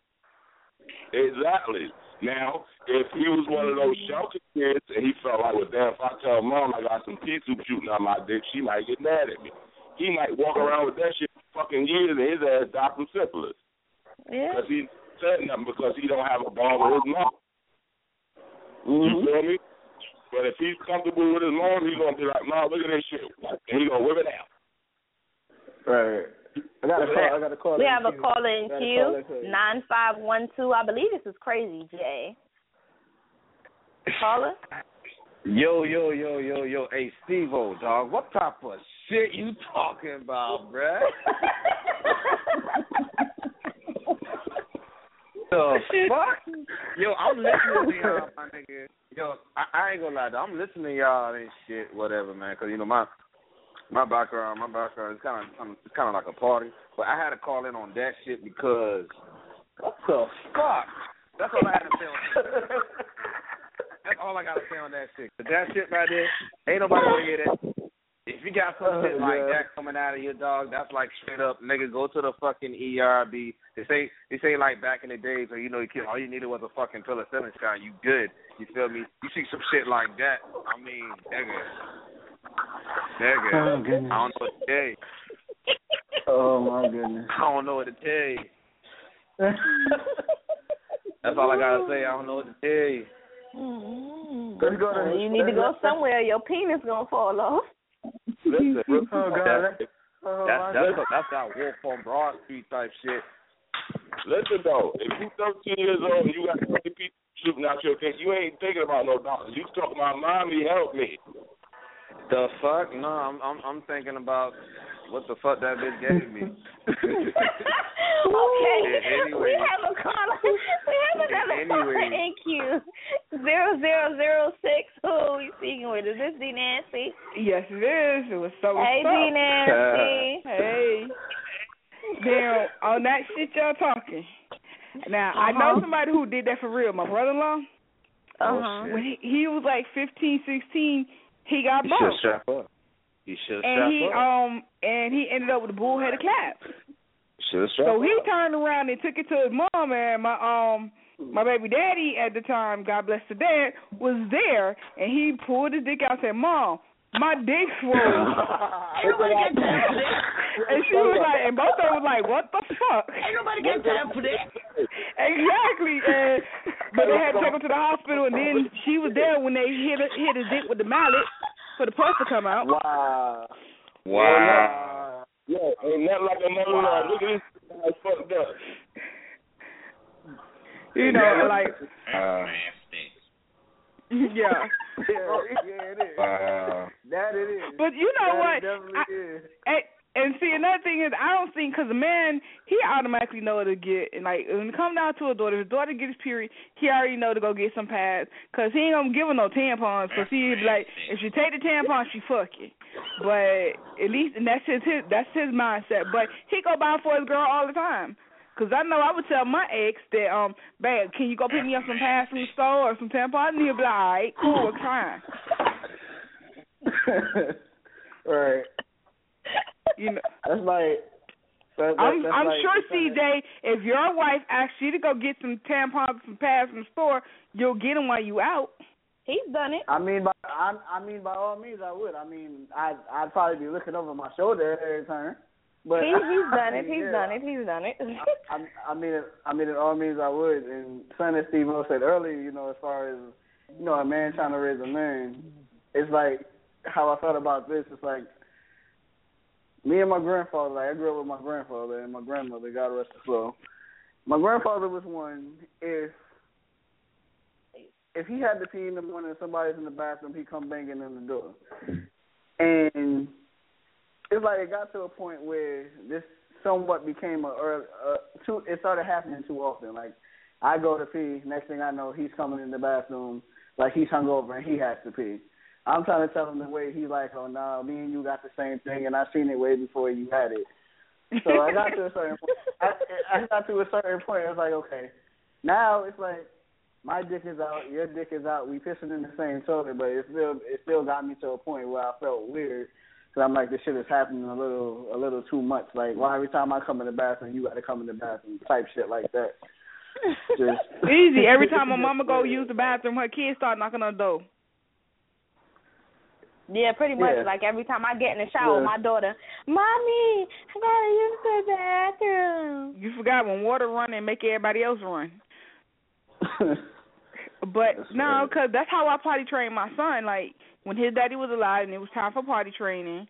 Exactly. Now, if he was one of those mm-hmm. shelter kids and he felt like, well, damn, if I tell mom I got some pea soup shooting out my dick, she might get mad at me. He might walk mm-hmm. around with that shit for fucking years and his ass die from syphilis. Yeah. Because he said nothing because he don't have a ball with his mom. You mm-hmm. feel me? But if he's comfortable with his mom, he's gonna be like, "Mom, look at this shit," and he gonna whip it out. Right. I got a call. I got a call. We have a queue. caller in queue, caller in queue. nine five one two. I believe this is crazy, Jay. Caller. Yo, yo, yo, yo, yo. Hey, Steve O, dog. What type of shit you talking about, bruh? the fuck? Yo, I'm listening to y'all, my nigga. Yo, I, I ain't gonna lie, though. I'm listening to y'all and shit, whatever, man. Cause you know my my background, my background is kind of it's kind of like a party. But I had to call in on that shit because what the fuck? That's all I had to say on that. That's all I gotta say on that shit. But that shit right there, ain't nobody gonna hear that. If you got some oh, shit like yeah. that coming out of your dog, that's like straight up, nigga. Go to the fucking ERB. This ain't this ain't like back in the days where you know you kid, all you needed was a fucking penicillin shot. You good. You feel me? You see some shit like that. I mean, nigga, nigga. Oh, goodness. I don't know what to tell you. Oh my goodness. I don't know what to tell you. That's all I gotta say. I don't know what to tell you. Mm-hmm. Let's go to- you need to go somewhere. Your penis gonna fall off. Listen, Oh, God. that's, Oh, that's, my that's, goodness. that's that Wolf on Broad Street type shit. Listen though, if you 13 years old and you got 20 people shooting out your face, you ain't thinking about no doctor. You talking about mommy, help me. The fuck? No, I'm I'm I'm thinking about what the fuck that bitch gave me. okay. Anyway. We have a caller. We have another caller Anyway. in queue. Zero zero zero six. Who are we speaking with? Is this D Nancy? Yes, it is. It was so. Hey, D? Nancy. Hey. Now, on that shit y'all talking. Now, I know Uh-huh. somebody who did that for real. My brother-in-law. Uh-huh. When he, he was like fifteen, sixteen, he got He should bumped. strap up. He should And he up. um and he ended up with a bullheaded cap. Should strap So he turned around and took it to his mom and my um my baby daddy at the time, God bless the dad, was there and he pulled his dick out and said, Mom, my dick's swollen. and she was like and both of them was like, What the fuck? Ain't nobody got time for that. Exactly. And but they had to take him to the hospital and then she was there when they hit hit his dick with the mallet for the pus to come out. Wow. Wow. Yeah, ain't nothing like another wow. Look at this guy fucked up. You know, like Uh, yeah. Yeah, yeah, it is. wow. That it is. But you know that what? It definitely I- is. And, and see, another thing is, I don't think because the man he automatically know to get and like when it come down to a daughter, if his daughter gets period, he already know to go get some pads because he ain't gonna give her no tampons. Because he be like, if she take the tampon, she fuck it. But at least and that's his, his that's his mindset. But he go buy for his girl all the time. Cause I know I would tell my ex that, um, babe, can you go pick me up some pads from the store or some tampons? And he'll be like, all right, cool, it's fine. right. You know, That's like. That, that, I'm I'm like sure CJ, if your wife asks you to go get some tampons, some pads from the store, you'll get them while you out. He's done it. I mean, by I, I mean, by all means, I would. I mean, I I'd probably be looking over my shoulder every turn. But he, he's done it. He's yeah, done it. He's done it. I, I mean, I mean, in all means, I would. And son, as Steve O said earlier, you know, as far as you know, a man trying to raise a man, it's like how I thought about this. It's like me and my grandfather. Like I grew up with my grandfather and my grandmother. God rest her soul. My grandfather was one. If if he had to pee in the morning and somebody's in the bathroom, he come banging in the door. And it's like it got to a point where this somewhat became a, a, a too. It started happening too often. Like I go to pee, next thing I know, he's coming in the bathroom like he's hungover and he has to pee. I'm trying to tell him the way he's like, oh no, nah, me and you got the same thing, and I seen it way before you had it. So I got to a certain point. I, I got to a certain point. I was like, okay, now it's like my dick is out, your dick is out. We pissing in the same toilet, but it still it still got me to a point where I felt weird. Cause I'm like, this shit is happening a little a little too much. Like, why every time I come in the bathroom, you got to come in the bathroom? Type shit like that. Just Easy. Every time my mama go use the bathroom, her kids start knocking on the door. Yeah, pretty much. Yeah. Like every time I get in the shower, Yeah. my daughter, mommy, I gotta use the bathroom. You forgot when water run and make everybody else run. But no, because that's how I potty trained my son. Like when his daddy was alive and it was time for potty training,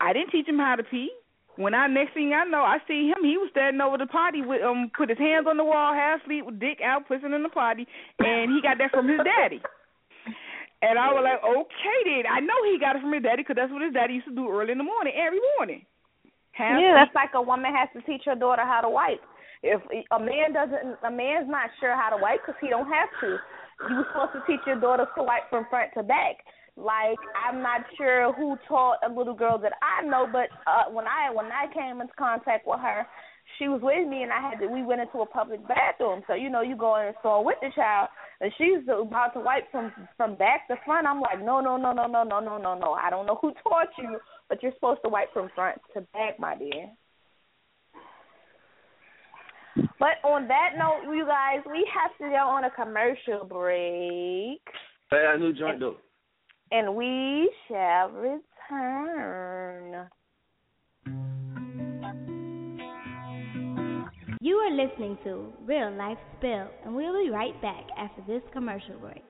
I didn't teach him how to pee. When I next thing I know, I see him. He was standing over the potty with um, put his hands on the wall, half asleep, with dick out, pissing in the potty, and he got that from his daddy. And I was like, okay then. I know he got it from his daddy because that's what his daddy used to do early in the morning, every morning. Half yeah, that's like a woman has to teach her daughter how to wipe. If a man doesn't, a man's not sure how to wipe because he don't have to. You're supposed to teach your daughter to wipe from front to back. Like I'm not sure who taught a little girl that I know, but uh, when I when I came into contact with her, she was with me and I had to. We went into a public bathroom, so you know you go in the store with the child, and she's about to wipe from from back to front. I'm like, no, no, no, no, no, no, no, no, no. I don't know who taught you, but you're supposed to wipe from front to back, my dear. But on that note, you guys, we have to go on a commercial break, Hey, I new joint though. and we shall return. You are listening to Real Life Spill, and we'll be right back after this commercial break.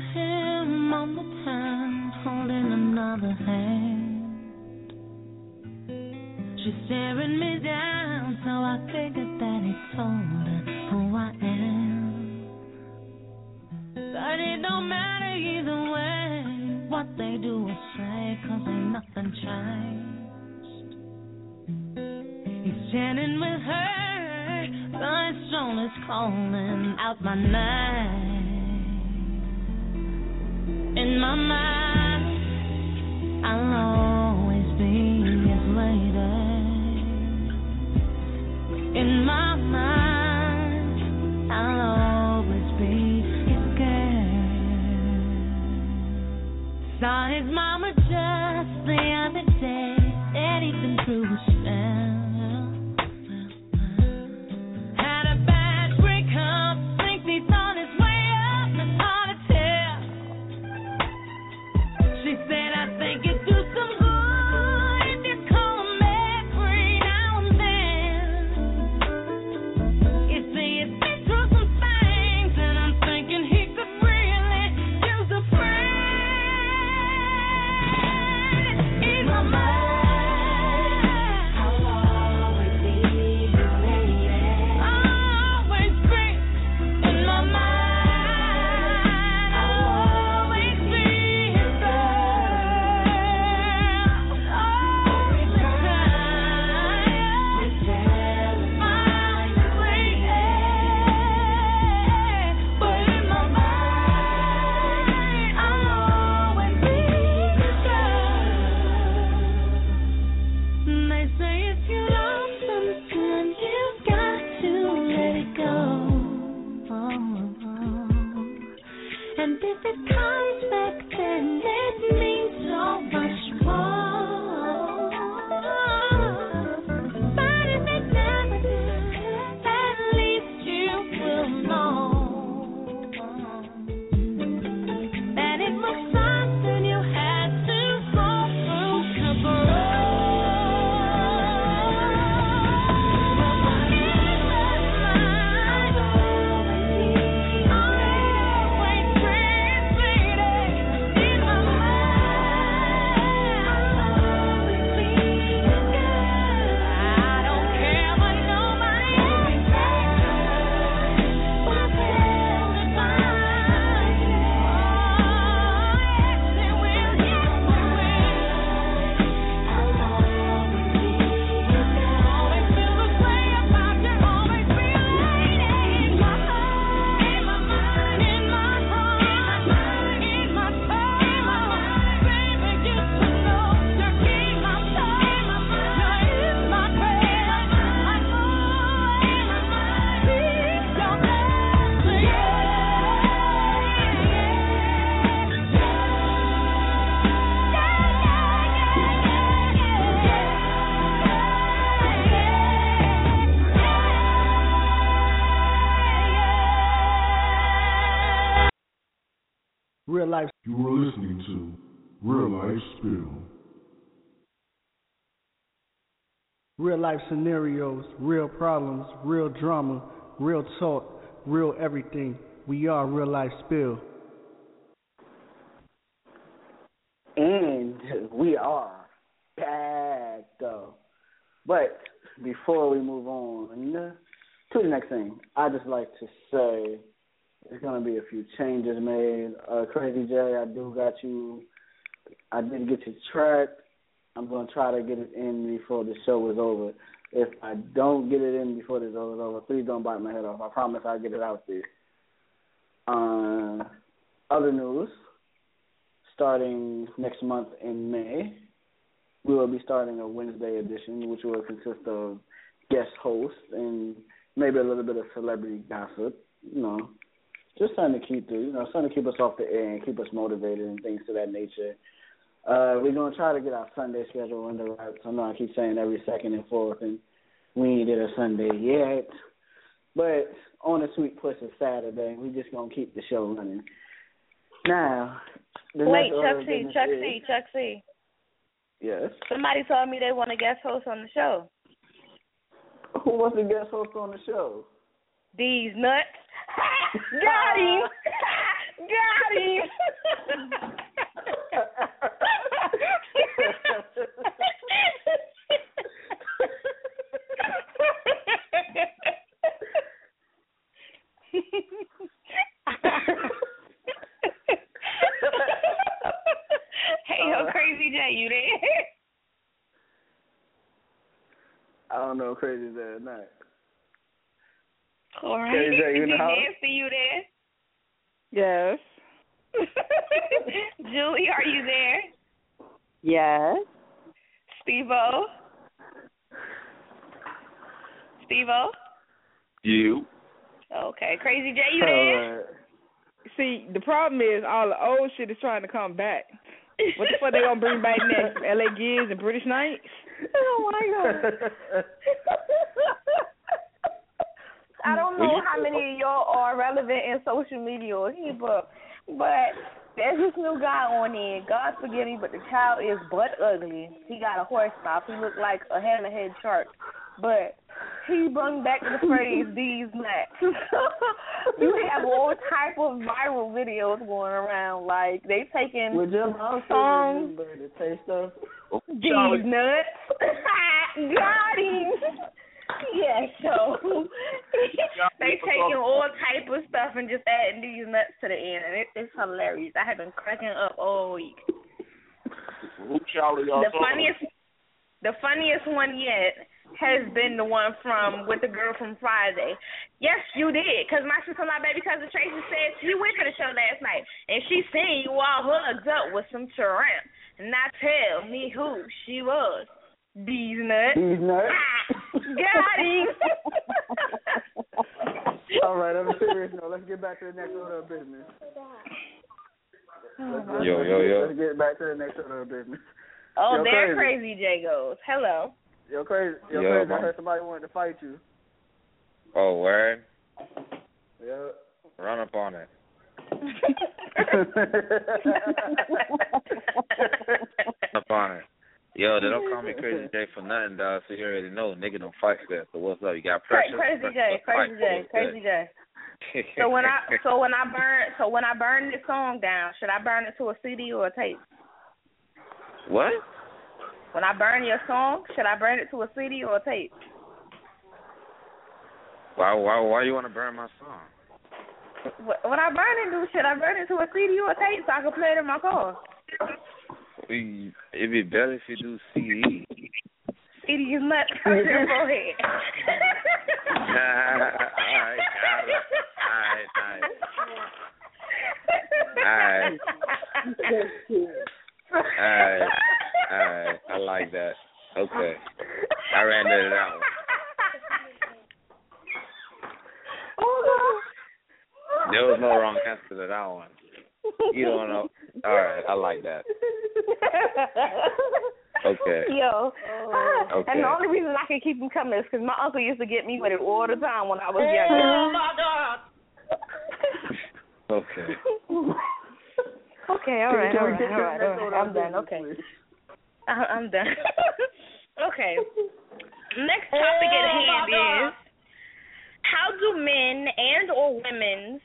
Him on the town holding another hand. She's staring me down, so I figured that he told her who I am. But it don't matter either way what they do or say, cause ain't nothing changed. He's standing with her, but his soul is calling out my name. In my mind, I'll always be his lady. In my mind, I'll always be his girl. His mama life scenarios, real problems, real drama, real talk, real everything. We are Real Life Spill. And we are back though. But before we move on to the next thing, I just like to say there's gonna be a few changes made. Uh, Crazy J, I do got you. I did get your track. I'm gonna try to get it in before the show is over. If I don't get it in before the show is over, please don't bite my head off. I promise I'll get it out there. Uh, other news starting next month in May, we will be starting a Wednesday edition, which will consist of guest hosts and maybe a little bit of celebrity gossip. You know, just trying to keep the, you know, trying to keep us off the air and keep us motivated and things to that nature. Uh, we're gonna try to get our Sunday schedule in the right. I know I keep saying every second and fourth, and we ain't did a Sunday yet. But on a sweet push of Saturday, we just gonna keep the show running. Now, the Wait, Chuck C, Chuck is- C, Chuck C. Yes. Somebody told me they want a guest host on the show. Who wants a guest host on the show? These nuts. Got him. Got him. Hey, yo, Crazy J, you there? I don't know, crazy is there or not. All right. Crazy J, you in the house? Nancy, you there? Yes. Julie, are you there? Yes. Steve-O? Steve-O? You. Okay. Crazy J, you there? See, the problem is all the old shit is trying to come back. What the fuck they gonna bring back next? L.A. Gears and British Knights? Oh my god. I don't know how many of uh, y'all are relevant in social media or here, but but there's this new guy on there. God forgive me, but the child is butt ugly. He got a horse mouth. He looked like a hammerhead shark. But he brought back the phrase "these nuts." you have all type of viral videos going around. Like they taking Would your mom say songs. remember taste of? These nuts. Got him. Yeah, so they taking all type of stuff and just adding these nuts to the end, and it, it's hilarious. I have been cracking up all week. Who Charlie y'all The funniest, the funniest one yet has been the one from with the girl from Friday. Yes, you did, because my sister, my baby cousin Tracy said she went to the show last night and she seen you all hugged up with some tramp. Now tell me who she was. These nuts. These nuts. Got him. All right, I'm serious. No, let's get back to the next order of business. Let's- let's- Yo, yo, yo. Let's get back to the next order of business. Oh, Yo, there crazy. Crazy J goes. Hello. Yo, crazy. Yo, Yo, crazy. I heard somebody wanted to fight you. Oh, word? Yeah. Run up on it. Run up on it. Yo, they don't call me Crazy J for nothing, dog. So you already know, nigga don't fight fair. So what's up? You got pressure? Crazy J, Crazy. J, Crazy? J. So when I so when I burn so when I burn this song down, should I burn it to a CD or a tape? What? When I burn your song, should I burn it to a CD or a tape? Why? Why? Why you want to burn my song? When I burn it, do should I burn it to a CD or a tape so I can play it in my car? We- It'd be better if you do CD. CD is not from your forehead. alright, got it. Alright, nice. Alright. Alright. Alright. I like that. Okay. I ran into that one. There was no wrong answer to that one. You don't know. Alright, I like that. Okay. Yo. Okay. And the only reason I can keep is because my uncle used to get me with it all the time when I was Oh younger. Okay. Okay, all Can- right, can all we right, get to all the right, next all order right. of I'm done. Okay. I- I'm done. okay. Next topic at hand is how do men and or women's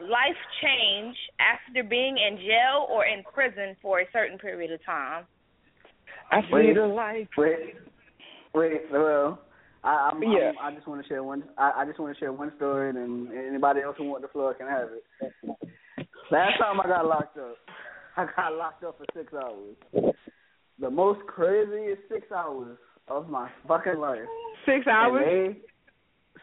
life change after being in jail or in prison for a certain period of time? I Wait, see the light. Wait, wait. Wait, well, I, I'm, Yeah. I'm, I just want to share one. I, I just want to share one story, and then anybody else who want the floor can have it. Last time I got locked up, I got locked up for six hours. The most craziest six hours of my fucking life. Six hours? they-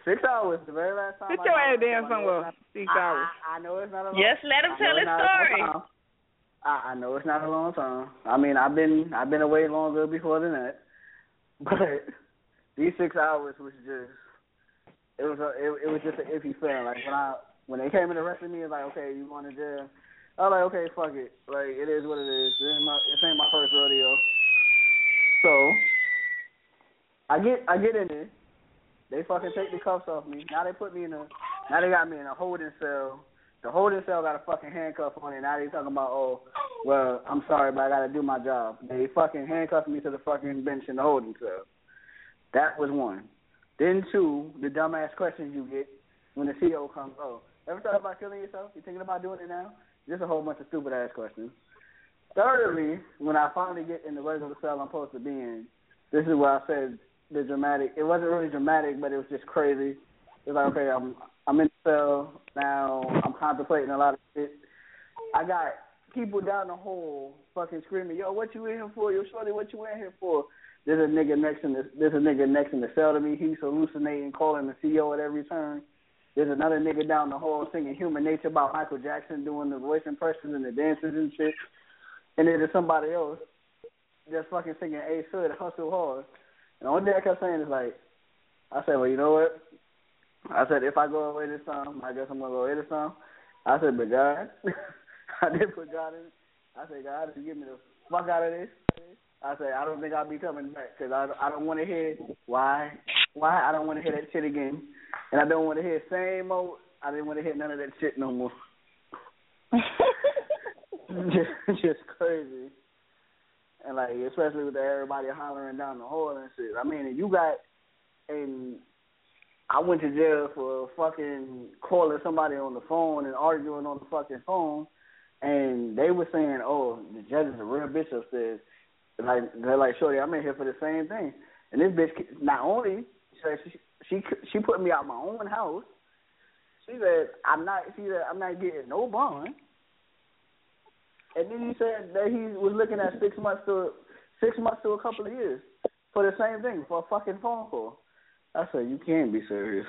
six hours. The very last time. Sit I your ass locked down up, somewhere. not- Six I- hours. I, I know it's not a long. Just let him I tell his not a long story. I, I know it's not a long time. I mean, I've been I've been away longer before than that, but these six hours was just it was a it, it was just an iffy feeling. Like when I when they came and arrested me, it's like okay, you going to jail? I was like okay, fuck it. Like it is what it is. This ain't my this ain't my first rodeo. So I get I get in there. They fucking take the cuffs off me. Now they put me in a now they got me in a holding cell. The holding cell got a fucking handcuff on it. Now they talking about, oh, well, I'm sorry, but I got to do my job. They fucking handcuffed me to the fucking bench in the holding cell. That was one. Then two, the dumbass questions you get when the CO comes. Oh, ever thought about killing yourself? You thinking about doing it now? Just a whole bunch of stupid ass questions. Thirdly, when I finally get in the regular cell I'm supposed to be in, this is where I said the dramatic. It wasn't really dramatic, but it was just crazy. It's like, okay, I'm I'm in the cell now. I'm contemplating a lot of shit. I got people down the hall fucking screaming, "Yo, what you in here for? Yo, shorty, what you in here for?" There's a nigga next in the there's a nigga next in the cell to me. He's hallucinating, calling the CEO at every turn. There's another nigga down the hall singing "Human Nature" about Michael Jackson, doing the voice impressions and the dances and shit. And then there's somebody else just fucking singing Ace Hood, Hustle Hard. And only thing I kept saying is like, I said, well, you know what? I said, if I go away this time, I guess I'm gonna go away this time. I said, but God, I did put God in. I said, God, if you get me the fuck out of this, I said, I don't think I'll be coming back because I I don't want to hear why why I don't want to hear that shit again, and I don't want to hear same old. I didn't want to hear none of that shit no more. just just crazy. And like especially with everybody hollering down the hall and shit. I mean, if you got and I went to jail for fucking calling somebody on the phone and arguing on the fucking phone, and they were saying, "Oh, the judge is a real bitch upstairs." Like they're like, "Shorty, I'm in here for the same thing." And this bitch not only she she she put me out my own house. She said, "I'm not." She said, "I'm not getting no bond." And then he said that he was looking at six months to six months to a couple of years for the same thing for a fucking phone call. I said, "You can't be serious."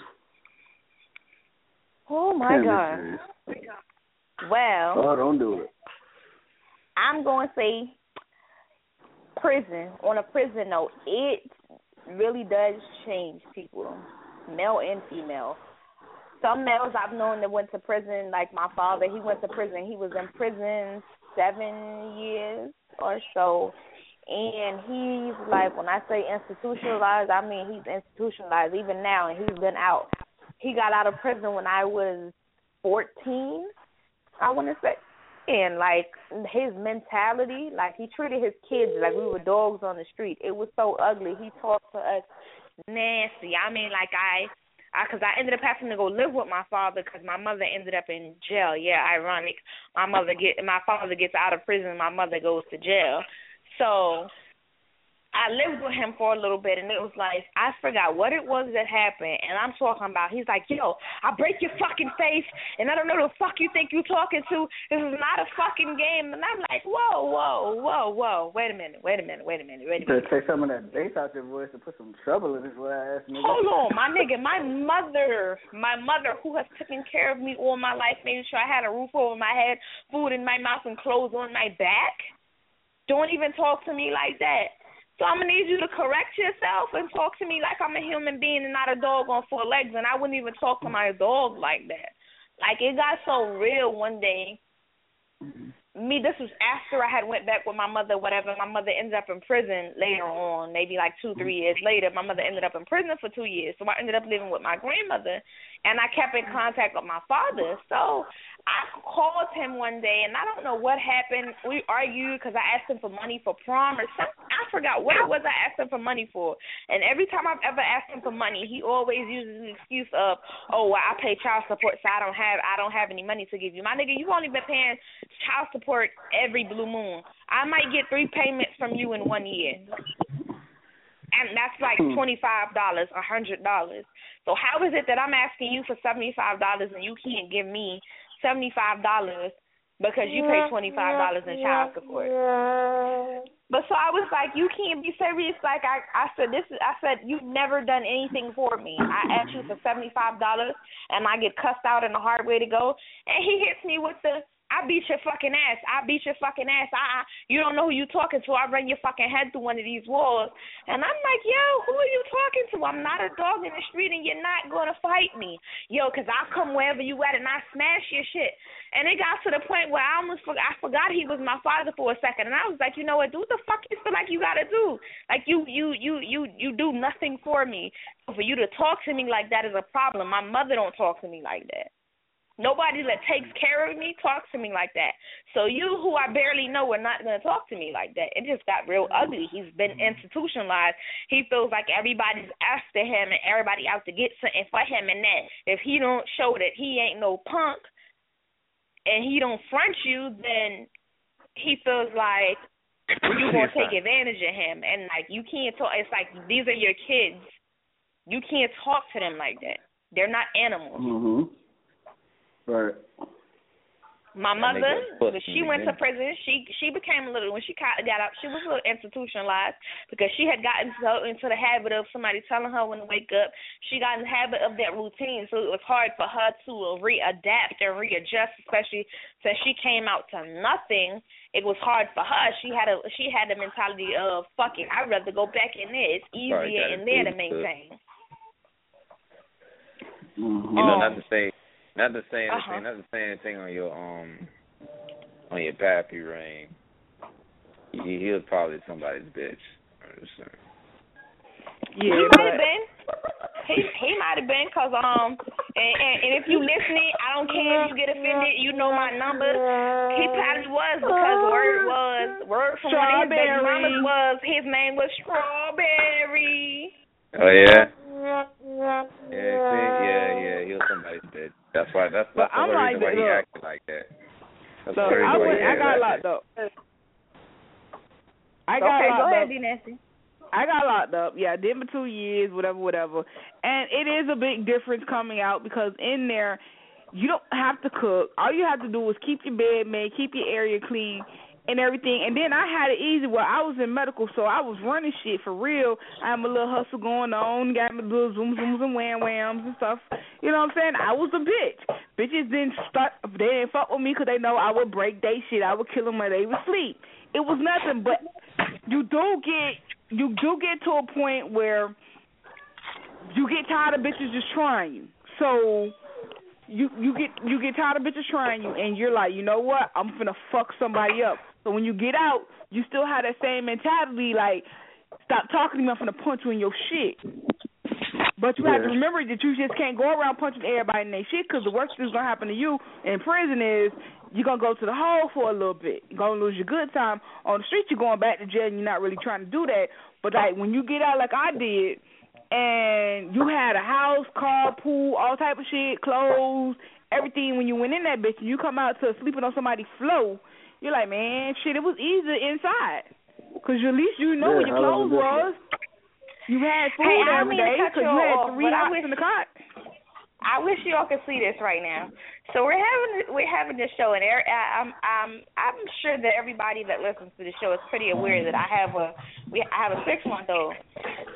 Oh my god. Well, Oh, don't do it. I'm going to say prison. On a prison note, it really does change people, male and female. Some males I've known that went to prison, like my father, he went to prison. He was in prison seven years or so. And he's like, when I say institutionalized, I mean he's institutionalized even now, and he's been out. He got out of prison when I was 14, I want to say. And like his mentality, like he treated his kids like we were dogs on the street. It was so ugly. He talked to us nasty. I mean, like I, I, cause I ended up having to go live with my father because my mother ended up in jail. Yeah, ironic. My mother get, my father gets out of prison. My mother goes to jail. So I lived with him for a little bit, and it was like I forgot what it was that happened. And I'm talking about, he's like, "Yo, I break your fucking face, and I don't know the fuck you think you're talking to. This is not a fucking game." And I'm like, "Whoa, whoa, whoa, whoa! Wait a minute, wait a minute, wait a minute, wait a To minute." take some of that bass out your voice and put some trouble in his little ass nigga. Hold on, my nigga, my mother, my mother who has taken care of me all my life, making sure I had a roof over my head, food in my mouth, and clothes on my back. Don't even talk to me like that. So I'm gonna need you to correct yourself and talk to me like I'm a human being and not a dog on four legs. And I wouldn't even talk to my dog like that. Like it got so real one day. Mm-hmm. Me, this was after I had went back with my mother, whatever. My mother ended up in prison later on, maybe like two, three mm-hmm. years later. My mother ended up in prison for two years, so I ended up living with my grandmother, and I kept in mm-hmm. contact with my father. So I called him one day, and I don't know what happened. We argued because I asked him for money for prom or something. I forgot what it was I asked him for money for. And every time I've ever asked him for money, he always uses the excuse of, "Oh, well, I pay child support, so I don't have I don't have any money to give you." My nigga, you only been paying child support every blue moon. I might get three payments from you in one year and that's like Hmm. twenty five dollars, a hundred dollars. So how is it that I'm asking you for seventy five dollars and you can't give me seventy five dollars because you pay twenty five dollars in child support? But so I was like, you can't be serious. Like I, I said, this is. I said you've never done anything for me. I asked you for seventy five dollars, and I get cussed out in a hard way to go. And he hits me with the, I beat your fucking ass. I beat your fucking ass. I, I you don't know who you talking to. I run your fucking head through one of these walls. And I'm like, yo, who are you talking to? I'm not a dog in the street, and you're not gonna fight me, yo, 'cause I'll come wherever you at and I smash your shit. And it got to the point where I almost forgot, I forgot he was my father for a second, and I was like, you know what? Do the fuck you feel like you gotta do. Like you, you, you, you, you do nothing for me. For you to talk to me like that is a problem. My mother don't talk to me like that. Nobody that takes care of me talks to me like that. So you, who I barely know, are not going to talk to me like that. It just got real ugly. He's been institutionalized. He feels like everybody's after him and everybody out to get something for him. And that if he don't show that he ain't no punk and he don't front you, then he feels like you gonna take advantage of him. And like you can't talk. It's like these are your kids. You can't talk to them like that. They're not animals. Mhm. Right. My mother, when she went to prison, she she became a little when she got got out, she was a little institutionalized because she had gotten so into the habit of somebody telling her when to wake up. She got in the habit of that routine, so it was hard for her to readapt and readjust, especially since she came out to nothing. It was hard for her. She had a she had the mentality of fuck it, I'd rather go back in there. It's easier gotta in there to maintain. Mm-hmm. You know, not to say, not to say anything, Uh-huh. not to say anything on your um, on your pappy ring. He, he was probably somebody's bitch. I'm just saying. he might have been. He he might have been, cause um, and, and and if you listening, I don't care if you get offended. You know my number. He probably was because word was word from one of his baby Strawberry. mamas was his name was Strawberry. Oh yeah. Yeah, see, yeah, yeah, he was somebody's bitch. That's why. That's But that's the I'm only like reason why he look. acted like that. That's Look, I why went, he I acted got like locked that. up. I got okay, locked go ahead, up. D Nasty. I got locked up. Yeah, I did for two years, whatever, whatever. And it is a big difference coming out because in there, you don't have to cook. All you have to do is keep your bed made, keep your area clean, and everything. And then I had it easy where I was in medical, so I was running shit for real. I had my little hustle going on, got my little zoom zooms and wham whams and stuff. You know what I'm saying? I was a bitch. Bitches didn't start. They didn't fuck with me because they know I would break they shit. I would kill them when they would sleep. It was nothing, but you do get you do get to a point where you get tired of bitches just trying you. So you you get you get tired of bitches trying you, and you're like, you know what? I'm finna fuck somebody up. So when you get out, you still have that same mentality, like, stop talking to me, I'm finna punch you in your shit. But you have to remember that you just can't go around punching everybody in their shit because the worst that's gonna happen to you in prison is you're gonna go to the hole for a little bit. You're gonna lose your good time. On the street, you're going back to jail and you're not really trying to do that. But like when you get out, like I did, and you had a house, car, pool, all type of shit, clothes, everything. When you went in that bitch and you come out to sleeping on somebody's floor, you're like, man, shit, it was easier inside. Cause at least you know Yeah, where your hell of a clothes was. You had food Hey, I don't every mean to day cut because you you had off, three but I hots wish- in the cot. I wish y'all could see this right now. So we're having we're having this show, and er- I- I'm I'm I'm sure that everybody that listens to the show is pretty aware that I have a we I have a six month old.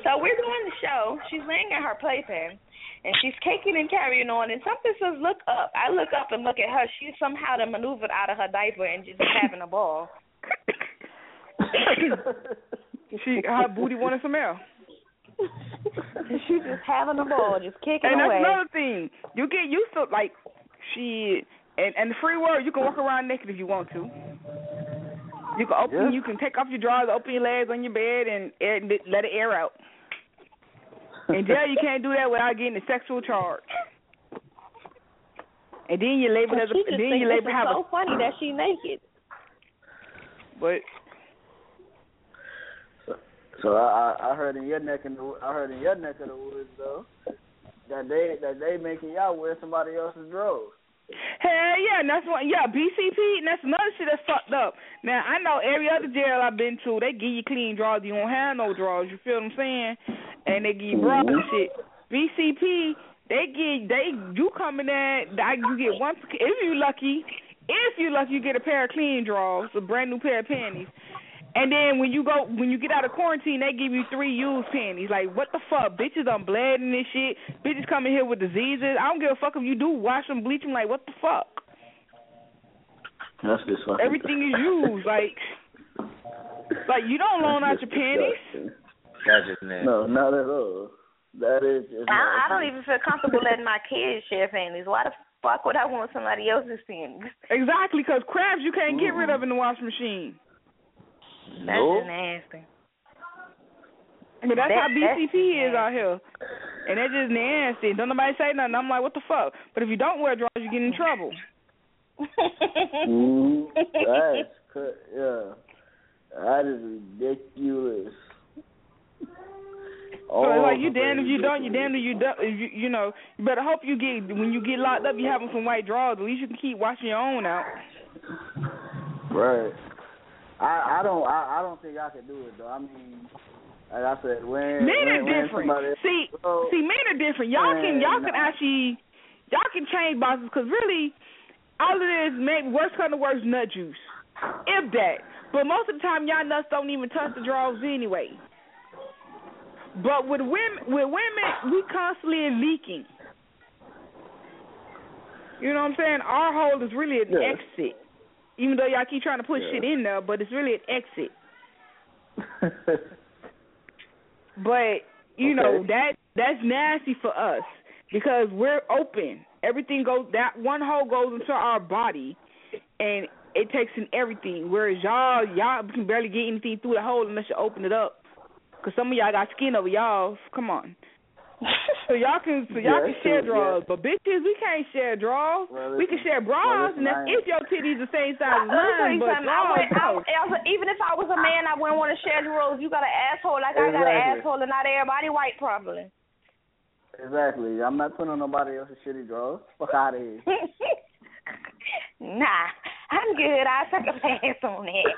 So we're doing the show. She's laying in her playpen, and she's kicking and carrying on. And something says, "Look up." I look up and look at her. She somehow done maneuvered out of her diaper and just having a ball. she her booty wanted some air. She's just having a ball, just kicking And that's away. another thing. You get used to like she and and the free world. You can walk around naked if you want to. You can open. Yeah. You can take off your drawers, open your legs on your bed, and air, let it air out. In jail, you can't do that without getting a sexual charge. and then you label But as a, she just then you label have so a funny that she naked. but So I I I heard in your neck in the I heard in your neck of the woods though that they that they making y'all wear somebody else's drawers. Hell yeah, and that's what yeah, BCP and that's another shit that's fucked up. Now I know every other jail I've been to, they give you clean drawers, you don't have no drawers, you feel what I'm saying? And they give you bras and shit. BCP, they give they you come in there, you get one if you lucky, if you lucky you get a pair of clean drawers, a brand new pair of panties. And then when you go when you get out of quarantine, they give you three used panties. Like what the fuck, bitches? I'm bled and this shit. Bitches coming here with diseases. I don't give a fuck if you do wash them, bleach them. Like what the fuck? That's just fucking. Everything is used. Like like you don't loan out your panties. That's just nasty. No, not at all. That is just I, I don't nasty. even feel comfortable letting my kids share panties. Why the fuck would I want somebody else's panties? Exactly, because crabs you can't get rid of in the washing machine. That's just nasty. But that's That- how BCP is out here. And that's just nasty. Don't nobody say nothing. I'm like, what the fuck? But if you don't wear drawers, you get in trouble. Mhm. That's cra- yeah. That is ridiculous. So it's like you fucking damned if you don't, you ridiculous. damned if you don't. If you, you know, you better hope you get when you get locked up, you have some white drawers. At least you can keep washing your own out. Right. I I don't I, I don't think I could do it though. I mean, like I said, when Men when, are when different. somebody See, Oh. see, men are different. Y'all can y'all can nah. actually y'all can change boxes because really, all it is maybe worst kind of worst nut juice, if that. But most of the time, y'all nuts don't even touch the drawers anyway. But with women, with women, we constantly are leaking. You know what I'm saying? Our hole is really an Yeah. exit. Even though y'all keep trying to put Yeah. shit in there, but it's really an exit. But you know that that's nasty for us because we're open. Everything goes that one hole goes into our body, and it takes in everything. Whereas y'all y'all can barely get anything through the hole unless you open it up. Cause some of y'all got skin over y'all. Come on. So y'all can so y'all Yeah, can share true, drawers, but bitches we can't share drawers. Well, we can share bras, well, and that's if your titties the same size as Let me tell mine. But something. I drawers, would, I, no. I was- even if I was a man, I wouldn't want to share drawers. You got an asshole like I got an asshole, and not everybody white probably. Exactly. I'm not putting on nobody else's shitty drawers. Fuck out of here. nah, I'm good. I'll take a pass on that.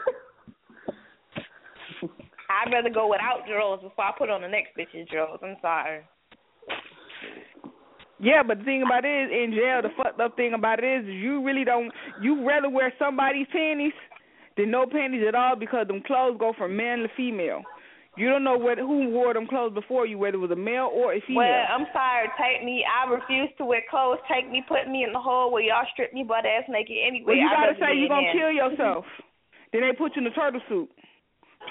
I'd rather go without drawers before I put on the next bitch's drawers. I'm sorry. Yeah, but the thing about it is, in jail, the fucked up thing about it is, you really don't. You rather wear somebody's panties than no panties at all because them clothes go from man to female. You don't know what who wore them clothes before you, whether it was a male or a female. Well, I'm sorry. Take me. I refuse to wear clothes. Take me. Put me in the hole where y'all strip me butt ass naked anyway. well, you gotta say you're gonna kill yourself. then they put you in a turtle suit.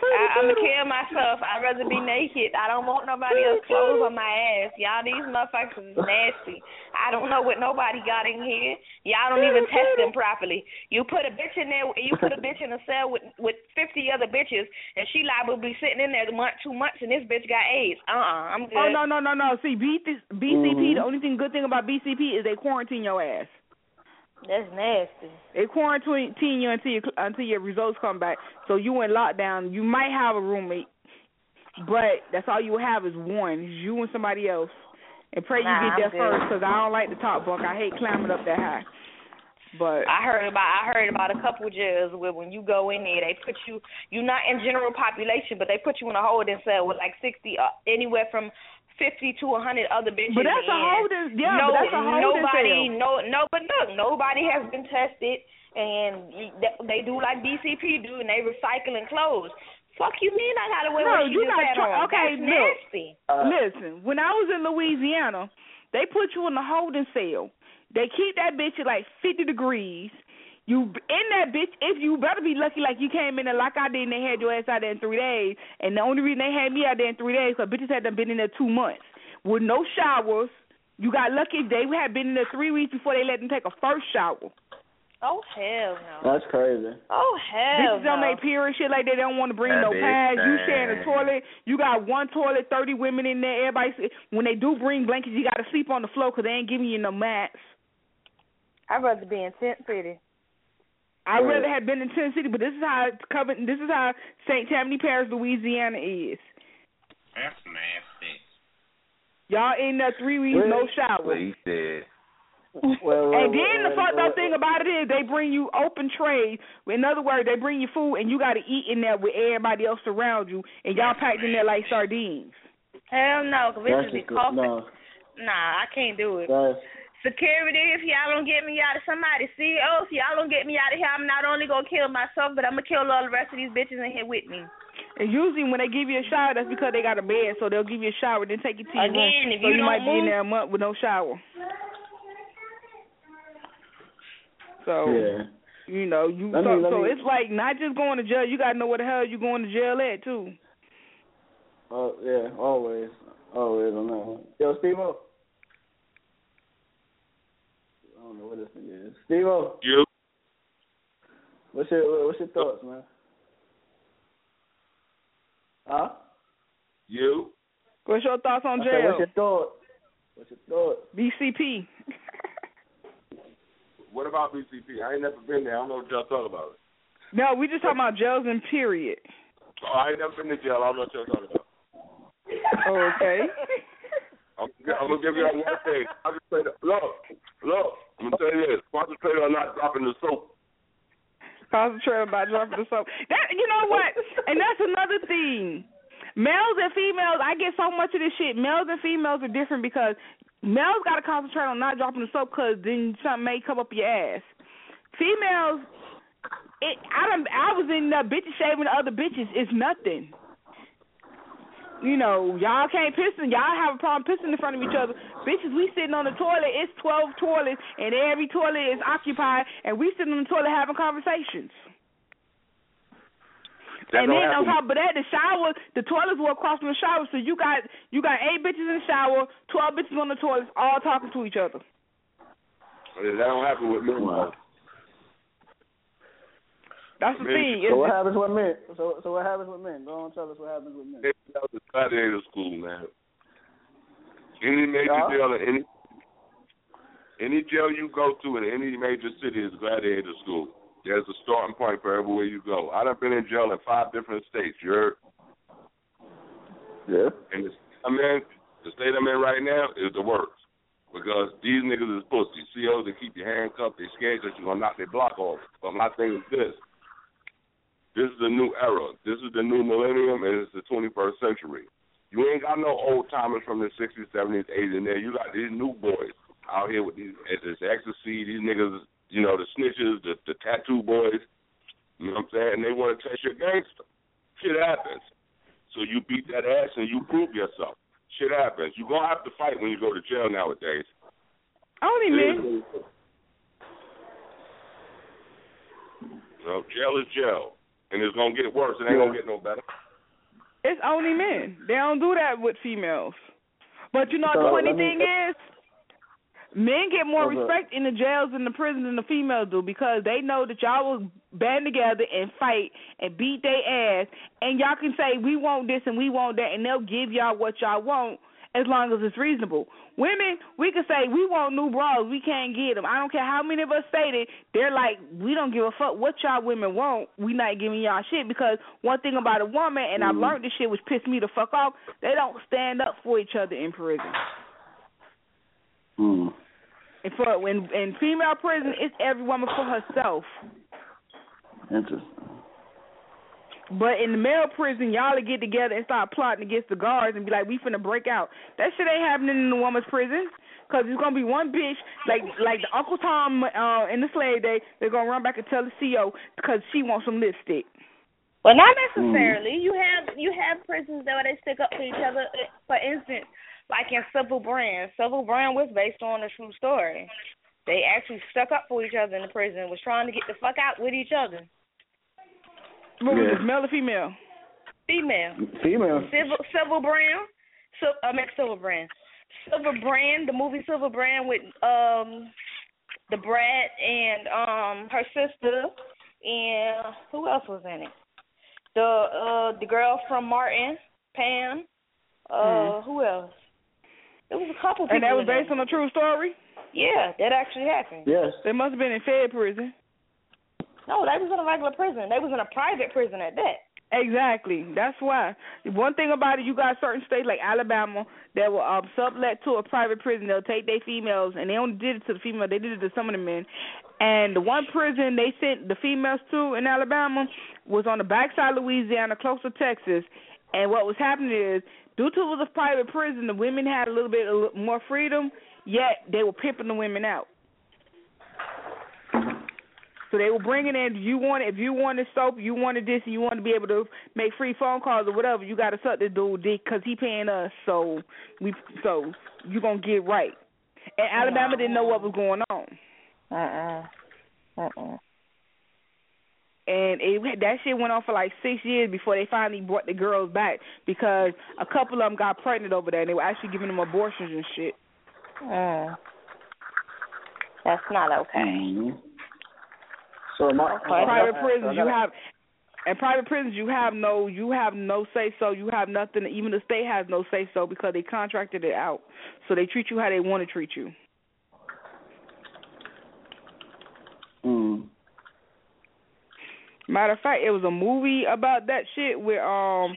I, I'm gonna kill myself. I'd rather be naked. I don't want nobody else clothes on my ass. Y'all, these motherfuckers is nasty. I don't know what nobody got in here. Y'all don't even test them properly. You put a bitch in there. You put a bitch in a cell with with 50 other bitches, and she liable to be sitting in there a month, two months, and this bitch got AIDS. Uh, uh-uh, I'm good. Oh no no no no! See, B- BCP. Mhm. The only thing good thing about BCP is they quarantine your ass. That's nasty. They quarantine you until you, until your results come back. So you in lockdown. You might have a roommate, but that's all you will have is one. It's you and somebody else. And pray you get I'm there first, because I don't like the top bunk. I hate climbing up that high. But I heard about I heard about a couple jails where when you go in there, they put you you're not in general population, but they put you in a holding cell with like sixty uh, anywhere from fifty to a hundred other bitches. But that's a in. holding- yeah, no, but that's a holding nobody, cell. no, no, but look, nobody has been tested, and they- they do like BCP do, and they recycling clothes. Fuck you, mean I gotta wear no, what she you just got had try- okay. that's look, nasty. Uh, listen. When I was in Louisiana, they put you in the holding cell. They keep that bitch at like fifty degrees. You in that bitch if you better be lucky like you came in there like I did and they had your ass out there in three days. And the only reason they had me out there in three days because bitches had done been in there two months with no showers. You got lucky they had been in there three weeks before they let them take a first shower. Oh hell no. That's crazy. Oh hell Bitches no. on their period shit like they don't want to bring That no is pads. You sharing a toilet. You got one toilet, thirty women in there. Everybody, when they do bring blankets, you got to sleep on the floor because they ain't giving you no mats. I'd rather be in Tent City. I'd rather have been in Tennessee, but this is how it's covered. This is how St. Tammany Parish, Louisiana is. That's nasty. Y'all in there three weeks, no shower. What he said. Well, and then the fucked up thing about it is they bring you open trays. In other words, they bring you food and you got to eat in there with everybody else around you, and y'all packed in there like sardines. Hell no, cause That's bitches be just coughing. no. Nah, I can't do it. That's Security, if y'all don't get me out of somebody, CEO, if y'all don't get me out of here, I'm not only gonna kill myself, but I'm gonna kill all the rest of these bitches in here with me. And usually when they give you a shower, that's because they got a bed, so they'll give you a shower, then take you to your Again, room. if so you you don't might be in there a month with no shower. So yeah. you know, you Let so, me- so me- it's like not just going to jail. You got to know where the hell you're going to jail at too. Oh yeah, always, always on that one. Yo, Steve O. I don't know what this nigga is. Steve O. You. What's your what's your thoughts, man? Huh? You. What's your thoughts on I said, jail? what's your thoughts? What's your thoughts? BCP. What about BCP? I ain't never been there. I don't know what y'all talk about. No, we just talking about jails and period. Oh, I ain't never been to jail. I don't know what y'all talking about. Oh, okay. I'm, I'm gonna give you that one thing. Concentrate. Look, look. I'm gonna tell you this. Concentrate on not dropping the soap. Concentrate about dropping the soap. That you know what? And that's another thing. Males and females, I get so much of this shit. Males and females are different because males got to concentrate on not dropping the soap because then something may come up your ass. Females, it I done, I was in the bitches shaving the other bitches. It's nothing. You know, y'all can't piss and y'all have a problem pissing in front of each other. Bitches, we sitting on the toilet. It's twelve toilets, and every toilet is occupied, and we sitting on the toilet having conversations. That and don't then on happen. top of that, the shower, the toilets were across from the shower, so you got you got eight bitches in the shower, twelve bitches on the toilets, all talking to each other. That don't happen with me. That's the thing. So what It's- happens with men? So so what happens with men? Go on, tell us what happens with men. That was gladiator school, man. Any major Yeah. jail, in any any jail you go to in any major city is gladiator school. There's a starting point for everywhere you go. I done been in jail in five different states. You heard? Yeah. And the, I'm in the state I'm in right now is the worst because these niggas is pussy. COs they keep you handcuffed, they scared that you're gonna knock their block off. But my thing is this: this is the new era. This is the new millennium, and it's the 21st century. You ain't got no old timers from the 60s, 70s, 80s in there. You got these new boys out here with these this ecstasy. These niggas, you know, the snitches, the, the tattoo boys. You know what I'm saying? And they want to test your gangster. Shit happens. So you beat that ass and you prove yourself. Shit happens. You're gonna have to fight when you go to jail nowadays. Only. You know, jail is jail, and it's gonna get worse. It ain't gonna get no better. It's only men. They don't do that with females. But you know So, the funny me- thing is, men get more Okay. respect in the jails and the prison than the females do because they know that y'all will band together and fight and beat their ass, and y'all can say we want this and we want that, and they'll give y'all what y'all want as long as it's reasonable. Women, we can say we want new bras, we can't get them. I don't care how many of us say it. They're like, we don't give a fuck what y'all women want. We not giving y'all shit because one thing about a woman, and I've learned this shit, which pissed me the fuck off. They don't stand up for each other in prison. Mm. And for when in female prison, it's every woman for herself. Interesting. But in the male prison, y'all will get together and start plotting against the guards and be like, "We finna break out." That shit ain't happening in the woman's prison. Cause it's gonna be one bitch like like the Uncle Tom uh, in the slave day. They're gonna run back and tell the CO because she wants some lipstick. Well, not necessarily. You have you have prisons that where they stick up for each other. For instance, like in Civil Brand. Civil Brand was based on a true story. They actually stuck up for each other in the prison. Was trying to get the fuck out with each other. What was Yeah. this, male or female? Female. Female. Civil Civil Brand. So I mean Silver Brand. Silver Brand, the movie Silver Brand with um Da Brat and um her sister and who else was in it? The uh the girl from Martin, Pam. Uh Mhm. who else? It was a couple people. And that was in there. based on a true story. Yeah, that actually happened. Yes. They must have been in Fed prison. No, they was in a regular prison. They was in a private prison at that. Exactly. That's why. One thing about it, you got certain states like Alabama that will um, sublet to a private prison. They'll take their females, and they only did it to the female. They did it to some of the men. And the one prison they sent the females to in Alabama was on the backside of Louisiana, close to Texas. And what was happening is, due to it was a private prison, the women had a little bit more freedom. Yet they were pimping the women out. So they were bringing in. You want, if you wanted soap, you wanted this, and you want to be able to make free phone calls or whatever, you got to suck the dude dick because he paying us. So we, so you gonna get right. And Alabama didn't know what was going on. Uh uh-uh. uh. Uh And it, that shit went on for like six years before they finally brought the girls back because a couple of them got pregnant over there and they were actually giving them abortions and shit. Mm. That's not okay. Mm-hmm. So my, In private prisons you have in private prisons you have no you have no say so you have nothing even the state has no say so because they contracted it out. So they treat you how they want to treat you. Mm. matter of fact it was a movie about that shit with um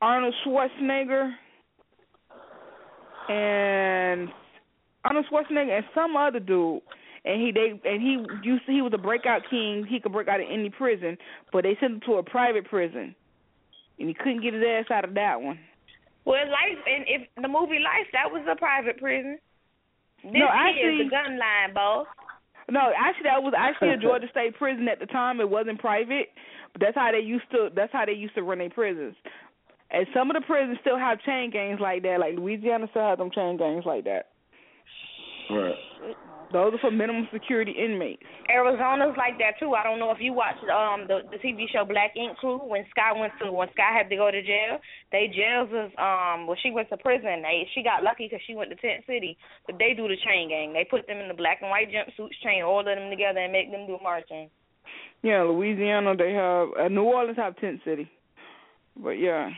Arnold Schwarzenegger and Arnold Schwarzenegger and some other dude and he they and he used to, he was a breakout king. He could break out of any prison, but they sent him to a private prison, and he couldn't get his ass out of that one. Well, life and if the movie Life, that was a private prison. This No, is actually- the gun line, boss. No, actually that was actually a Georgia State prison at the time. It wasn't private, but that's how they used to that's how they used to run their prisons. And some of the prisons still have chain gangs like that. Like Louisiana still have them chain gangs like that. Right. Those are for minimum security inmates. Arizona's like that too. I don't know if you watched um the the TV show Black Ink Crew when Sky went to when Sky had to go to jail. They jails was um well she went to prison. They she got lucky because she went to Tent City, but they do the chain gang. They put them in the black and white jumpsuits, chain all of them together, and make them do marching. Yeah, Louisiana they have uh, New Orleans have Tent City. But yeah.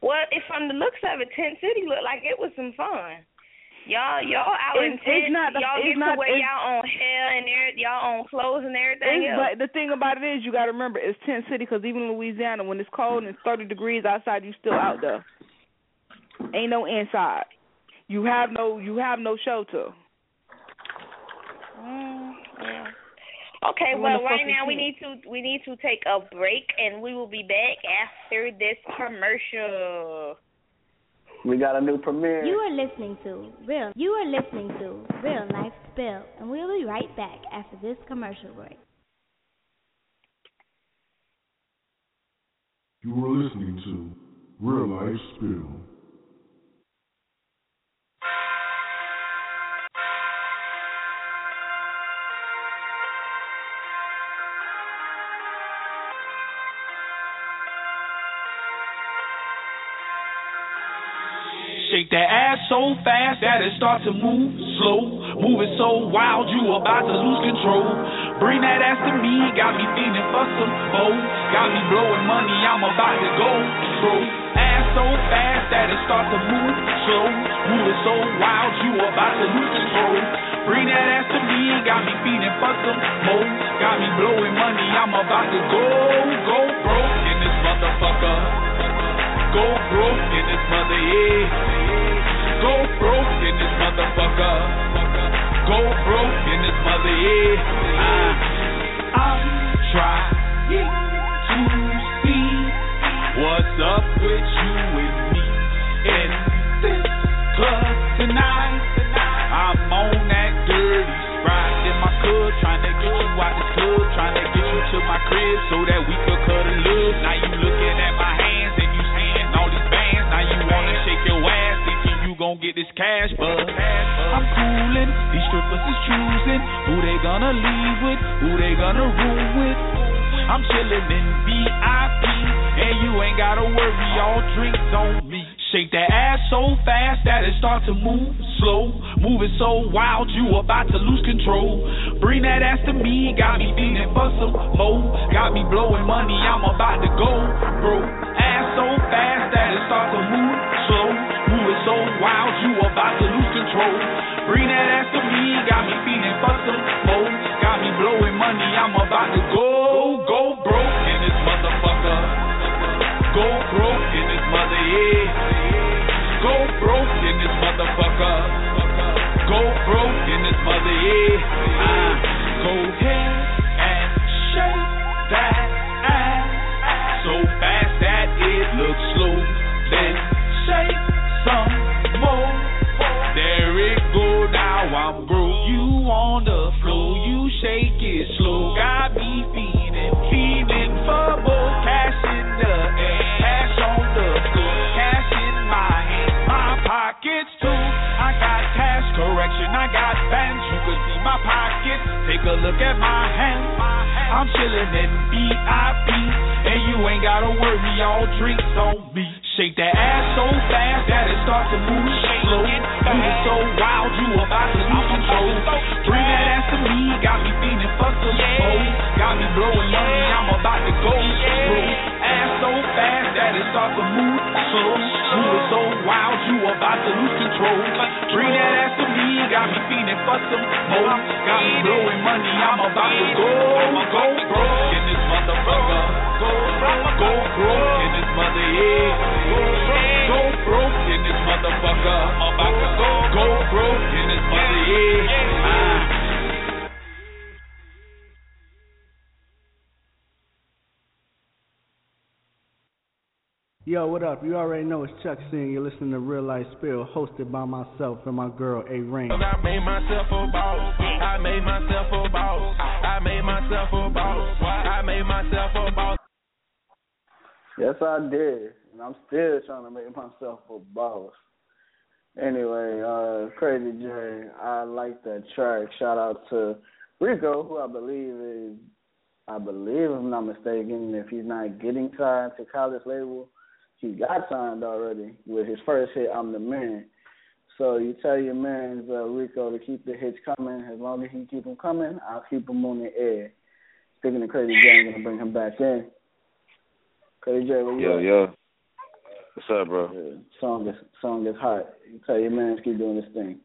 Well, if from the looks of it, Tent City looked like it was some fun. Y'all, y'all out in It's- it's tents. not the- y'all it's get not- to wear y'all own hair and every, y'all own clothes and everything else. but the thing about it is, you got to remember, it's Tent City because even in Louisiana, when it's cold and it's 30 degrees outside, you still out there. Ain't no inside. You have no, you have no shelter. Mm, yeah. Okay, You well, right now we need to we need to take a break, and we will be back after this commercial. We got a new premiere. You are listening to Real. You are listening to Real Life Spill, and we'll be right back after this commercial break. You are listening to Real Life Spill. Shake that ass so fast that it start to move slow. Moving so wild, you about to lose control. Bring that ass to me, got me feeling for some more. Got me blowing money, I'm about to go bro. Ass so fast that it start to move slow. Moving so wild, you about to lose control. Bring that ass to me, got me feeling for some more. Got me blowing money, I'm about to go, go broke in this motherfucker. Go broke in this mother, yeah. Go broke in this motherfucker. Go broke in this mother, yeah. I, I'm trying to see what's up with you and me in this club tonight. I'm on that dirty sprite in my club, trying to get you out this club, trying to get you to my crib so that we could cuddle up. Now you looking at my hands and you seeing all these bands. Now you wanna shake your ass, this cash, but I'm coolin'. These strippers is choosing who they gonna leave with, who they gonna rule with. I'm chillin' in VIP, and you ain't gotta worry, all drinks on me. Shake that ass so fast that it start to move slow. Moving so wild, you about to lose control. Bring that ass to me, got me feeling for some more. Got me blowing money, I'm about to go, bro. Ass so fast that it start to move slow. Moving so wild, you about to lose control. Bring that ass to me, got me feeling for some more. Got me blowing money, I'm about to go, go broke in this motherfucker. Go broke in this mother, yeah. Go broke in this motherfucker. Go broke in this mother, yeah. Ah, go ahead a look at my hands. I'm chillin' in VIP, and you ain't gotta worry, all drinks on me. Shake that ass so fast that it starts to move slow. Moving so wild, you about to lose control. Bring that ass to me, got me feeling for some more. Got me blowing money, I'm about to go broke. So fast that it starts to move slow. Moving so wild, you about to lose control. Bring that ass to me, got me feeling for some more. Got me blowing money, I'm about to go, go broke in this motherfucker. Go, go broke in this mother, yeah. Go broke in this motherfucker. I'm about to go, go broke in this mother, yeah. Ah. Yo, what up? You already know it's Chuck C. and You're listening to Real Life Spill, hosted by myself and my girl A Rain. I made myself a boss. I made myself a boss. I made myself a boss. I made myself a boss. Yes, I did, and I'm still trying to make myself a boss. Anyway, uh, Crazy J, I like that track. Shout out to Rico, who I believe is, I believe, if I'm not mistaken, if he's not getting signed to college label, he got signed already with his first hit, I'm the Man. So you tell your man, uh, Rico, to keep the hits coming. As long as he keep them coming, I'll keep them on the air. Speaking of Crazy J, I'm going to bring him back in. Crazy J, where you Yo, yo. What's up, bro? Yeah, song is song is hot. You tell your man to keep doing this thing.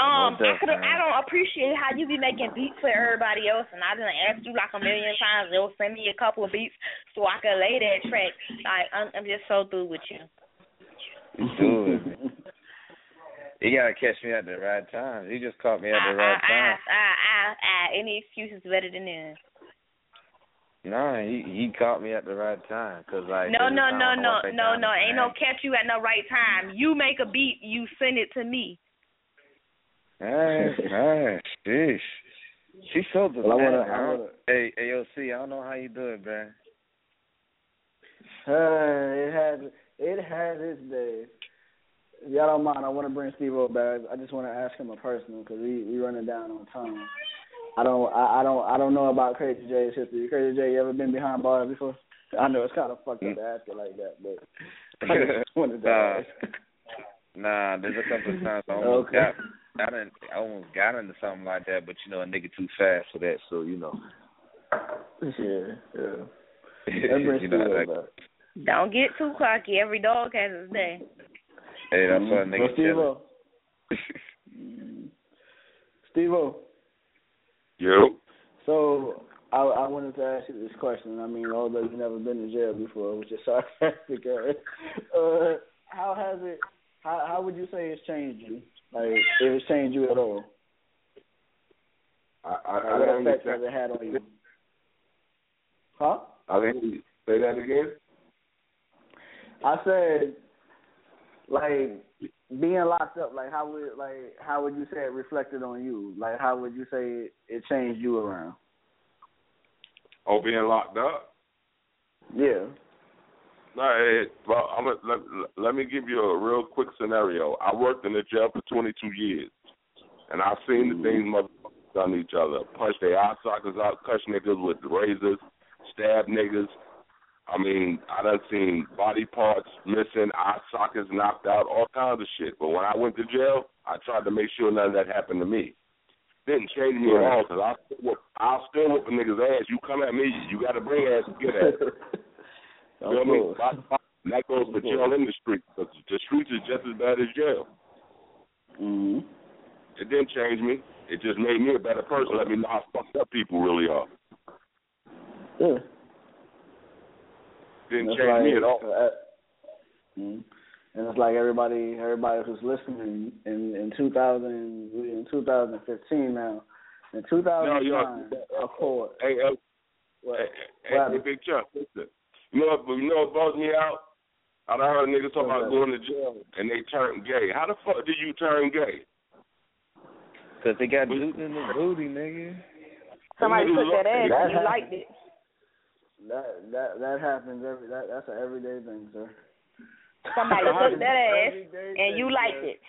Um, I could. I don't appreciate how you be making beats for everybody else, and I done asked you like a million times. They'll send me a couple of beats so I can lay that track. Like I'm, I'm just so through with you. Dude. You gotta catch me at the right time. You just caught me at the I, right I, time. I, I, I, any excuse is better than none. Nah, he he caught me at the right time, cause like No, no, no, no, no, no. Ain't no catch you at the right time. You make a beat, you send it to me. Hey, hey, sheesh. She so the Well, I wanna- I wanna- Hey, hey, yo, C, I don't know how you do it, man. Uh, it has it has its days. If y'all don't mind, I want to bring Steve O back. I just want to ask him a personal because we we running down on time. I don't I, I don't I don't know about Crazy J's history. Crazy J, you ever been behind bars before? I know it's kind of fucked up to ask it like that, but I just wanted to nah, ask. nah, there's a couple of times I almost Okay. got I didn't I almost got into something like that, but you know, a nigga too fast for that, so you know. Yeah, yeah. You know, Steve like. Don't get too cocky. Every dog has its day. hey, that's why Mhm. nigga Well, Steve chillin'. O. Steve O. Yo. So I I wanted to ask you this question. I mean, although you've never been to jail before, which is sarcastic, uh, uh, how has it? How how would you say it's changed you? Like, if it's changed you at all? I, I, I what effect has it had on you? Huh? I didn't say that again. I said, like being locked up. Like, how would like how would you say it reflected on you? Like, how would you say it, it changed you around? Oh, being locked up. Yeah. No, hey, well, I'm a, let, let me give you a real quick scenario. I worked in the jail for 22 years, and I've seen the things mm-hmm. motherfuckers done to each other. Punch their eye sockets out, cut niggas with razors, stab niggas. I mean, I done seen body parts missing, eye sockets knocked out, all kinds of shit. But when I went to jail, I tried to make sure none of that happened to me. Didn't change me at all because I'll still whoop, I'll still whoop a nigga's ass. You come at me, you got to bring ass to get at. You know what I mean? that goes for jail in the street. But the streets is just as bad as jail. hmm It didn't change me. It just made me a better person. Let me know how fucked up people really are. Yeah. Didn't That's change like, me at all. uh, mhm. And it's like everybody, everybody who's listening in in 2000, in 2015 now. In 2009, of course. Hey, hey, What? hey, hey, hey, Big Chuck, listen. You know what? You know what bugs me out? I done heard niggas talk about going to jail and they turn gay. How the fuck did you turn gay? Cause they got Newton in the booty, nigga. Somebody Niggas took that ass That and you liked it. That that that happens every that that's an everyday thing, sir. Somebody That took happens that ass and you liked sir. it.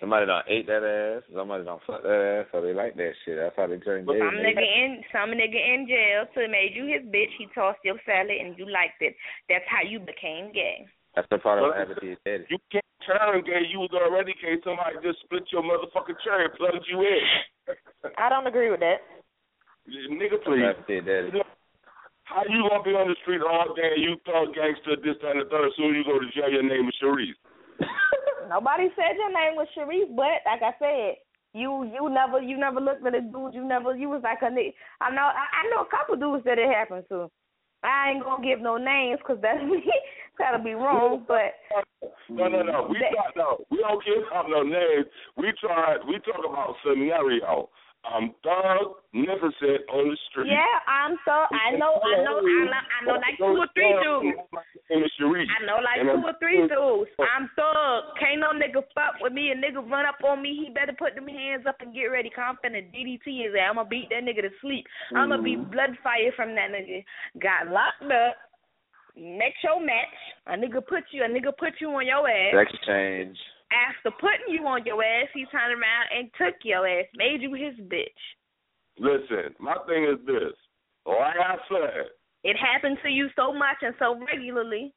Somebody done ate that ass. Somebody done fucked that ass, so they like that shit. That's how they turn gay. Some nigga. nigga in some nigga in jail so made you his bitch. He tossed your salad and you liked it. That's how you became gay. That's the part of Well, what happened to your daddy. You can't turn gay. You was already gay. Somebody just split your motherfucking cherry and plugged you in. I don't agree with that. Nigga, What please. happened to your daddy? How you gonna be on the street all day you thug gangster this, that, and the third? Soon as you go to jail, your name is Sharice. Nobody said your name was Sharif, but like I said, you you never you never looked at a dude. You never you was like a. I know I, I know a couple dudes that it happened to. I ain't gonna give no names because that's me. that'll be wrong. But No, no, no. We That- talk, no. We don't give no names. We try. We talk about scenario. Um, thug never said on the street. yeah, I'm so I know I know I know I know like two or three dudes. name is Sharice. I know like two or three dudes. I'm thug. Can't no nigga fuck with me. A nigga run up on me. He better put them hands up and get ready. Cause I'm finna DDT his ass. I'ma beat that nigga to sleep. I'ma be Mm-hmm. blood fire from that nigga. Got locked up. Next show match. A nigga put you. A nigga put you on your ass. Sex change. After putting you on your ass, he turned around and took your ass. Made you his bitch. Listen, my thing is this. Like I said, It happened to you so much and so regularly.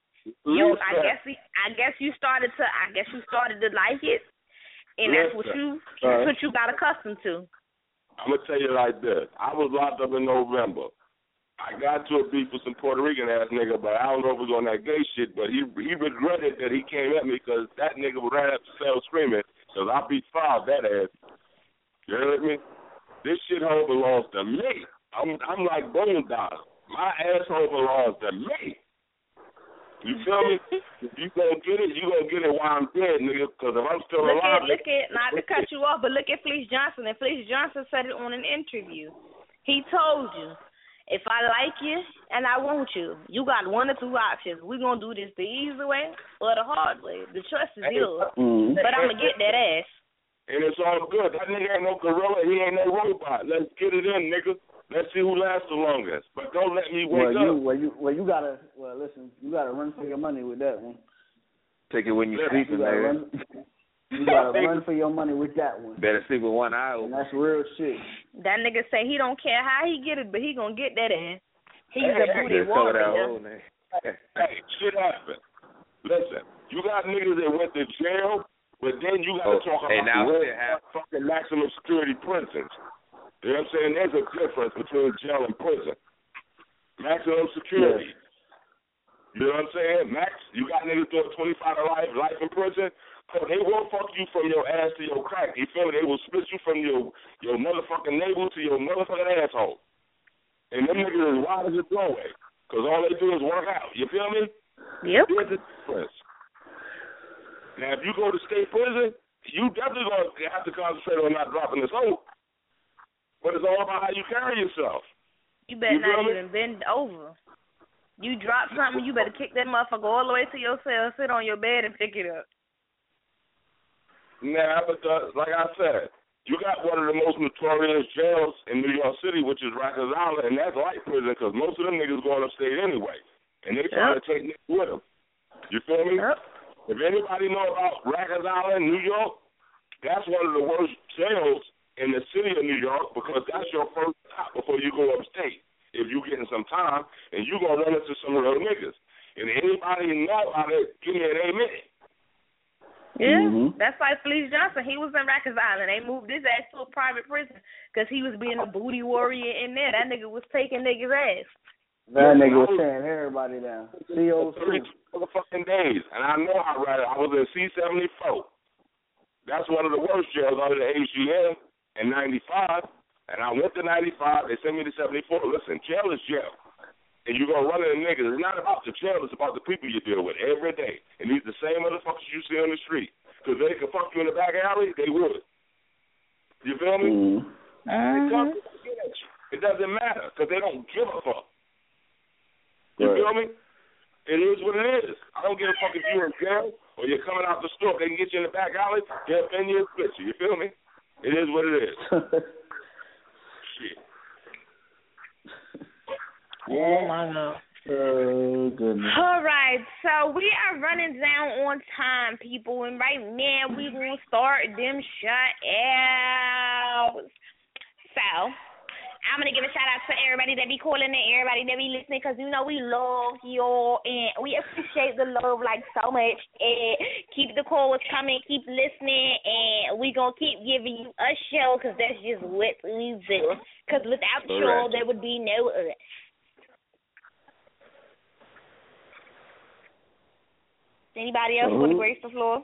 You, I listen. guess, I guess you started to, I guess you started to like it, and that's what you, uh, that's what you got accustomed to. I'm gonna tell you like this. I was locked up in November. I got to a beef with some Puerto Rican ass nigga, but I don't know if it was on that gay shit. But he he regretted that he came at me because that nigga would ran up the cell screaming because I beat five that ass. You heard me? This shithole belongs to me. I'm I'm like Bone Dollar. My asshole belongs to me. You feel me? if you gonna get it, you gonna get it while I'm dead, nigga. Because if I'm still Look alive, at, look at, not to cut you off, but look at Fleece Johnson. And Fleece Johnson said it on an interview. He told you, if I like you and I want you, you got one or two options. We're gonna do this the easy way or the hard way. The choice is yours. Mhm. But I'm gonna get that ass. and it's all good. That nigga ain't no gorilla. He ain't no robot. Let's get it in, nigga. Let's see who lasts the longest. But don't let me Well, wake you, up. well, you, well, you gotta, well, listen, you gotta run for your money with that one. Take it when you Yeah, sleeping, You gotta nigga. run, you gotta run for your money with that one. Better sleep with one eye And open. that's real shit. That nigga say he don't care how he get it, but he gonna get that ass. He's Hey, a booty Just cover that warrior. hole, nigga. Hey, shit happen. Listen, you got niggas that went to jail, but then you got to Oh, talk hey, about now the shit happen. fucking maximum security prisons. You know what I'm saying? There's a difference between jail and prison. Maximum security. You know what I'm saying? Max, you got niggas doing 25 to life, life in prison. So they will fuck you from your ass to your crack. You feel me? They will split you from your your motherfucking navel to your motherfucking asshole. And them niggas is wild as a doorway. Because all they do is work out. You feel me? Yep. Here's the difference. Now, if you go to state prison, you definitely to have to concentrate on not dropping the soap. But it's all about how you carry yourself. You better You not me? even bend over. You drop something, you better kick that motherfucker all the way to your cell, sit on your bed and pick it up. Now, but uh, like I said, you got one of the most notorious jails in New York City, which is Rikers Island, and that's light prison because most of them niggas going upstate anyway, and they trying to take niggas with them. You feel me? If anybody know about Rikers Island, New York, that's one of the worst jails in the city of New York because that's your first stop before you go upstate. If you getting some time and you gonna run into some real niggas, and anybody know about it, give me an amen. Yeah, Mhm. that's like Fleece Johnson. He was in Rikers Island. They moved his ass to a private prison because he was being a booty warrior in there. That nigga was taking niggas' ass. That nigga was tearing everybody down. Three CO2. motherfucking days, and I know I read it. I was in C seventy four. That's one of the worst jails under the AGM in 95. And I went to 95. They sent me to 74. Listen, jail is jail. And you're going to run into niggas. It's not about the jail. It's about the people you deal with every day. And these the same motherfuckers you see on the street. Because they can fuck you in the back alley, they would. You feel me? Mm-hmm. They come to get at you. It doesn't matter because they don't give a fuck. You Right. feel me? It is what it is. I don't give a fuck if you're in jail or you're coming out the store. They can get you in the back alley, get up in you, split you. You feel me? It is what it is. Shit. Oh my god. Oh goodness. All right, so we are running down on time, people, and right now we gonna start them shut outs. So I'm gonna give a shout out to everybody that be calling and everybody that be listening, cause you know we love y'all and we appreciate the love like so much. And keep the calls coming, keep listening, and we gonna keep giving you a show, cause that's just what we do. Cause without y'all, Correct. there would be no us. Anybody else want to grace the floor?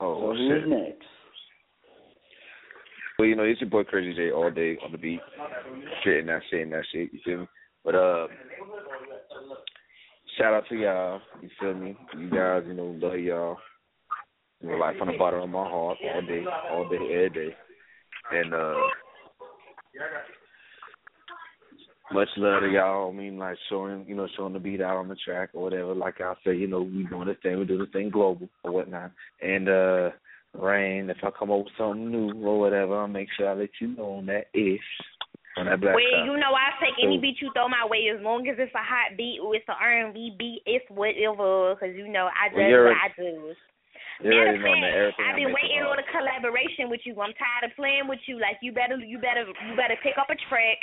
Oh, So shit. who's next? Well, you know, it's your boy Crazy J all day on the beat, shitting that shit and that shit. You feel me? But uh, shout out to y'all. You feel me? You guys, you know, love y'all. You know, like from the bottom of my heart, all day, all day, every day. And uh, much love to y'all. I mean, like showing, you know, showing the beat out on the track or whatever. Like I say, you know, we doing this thing, we do this thing global or whatnot. And uh, Rain, if I come up with something new or whatever, I'll make sure I let you know on that ish. On that black well, you know, I'll take any beat you throw my way as long as it's a hot beat or it's an R&B beat. It's whatever, because you know I just, Well, you what already- I do. You already know fact, that everything I've been waiting hard. on a collaboration with you. I'm tired of playing with you. Like you better, you better, you better pick up a track,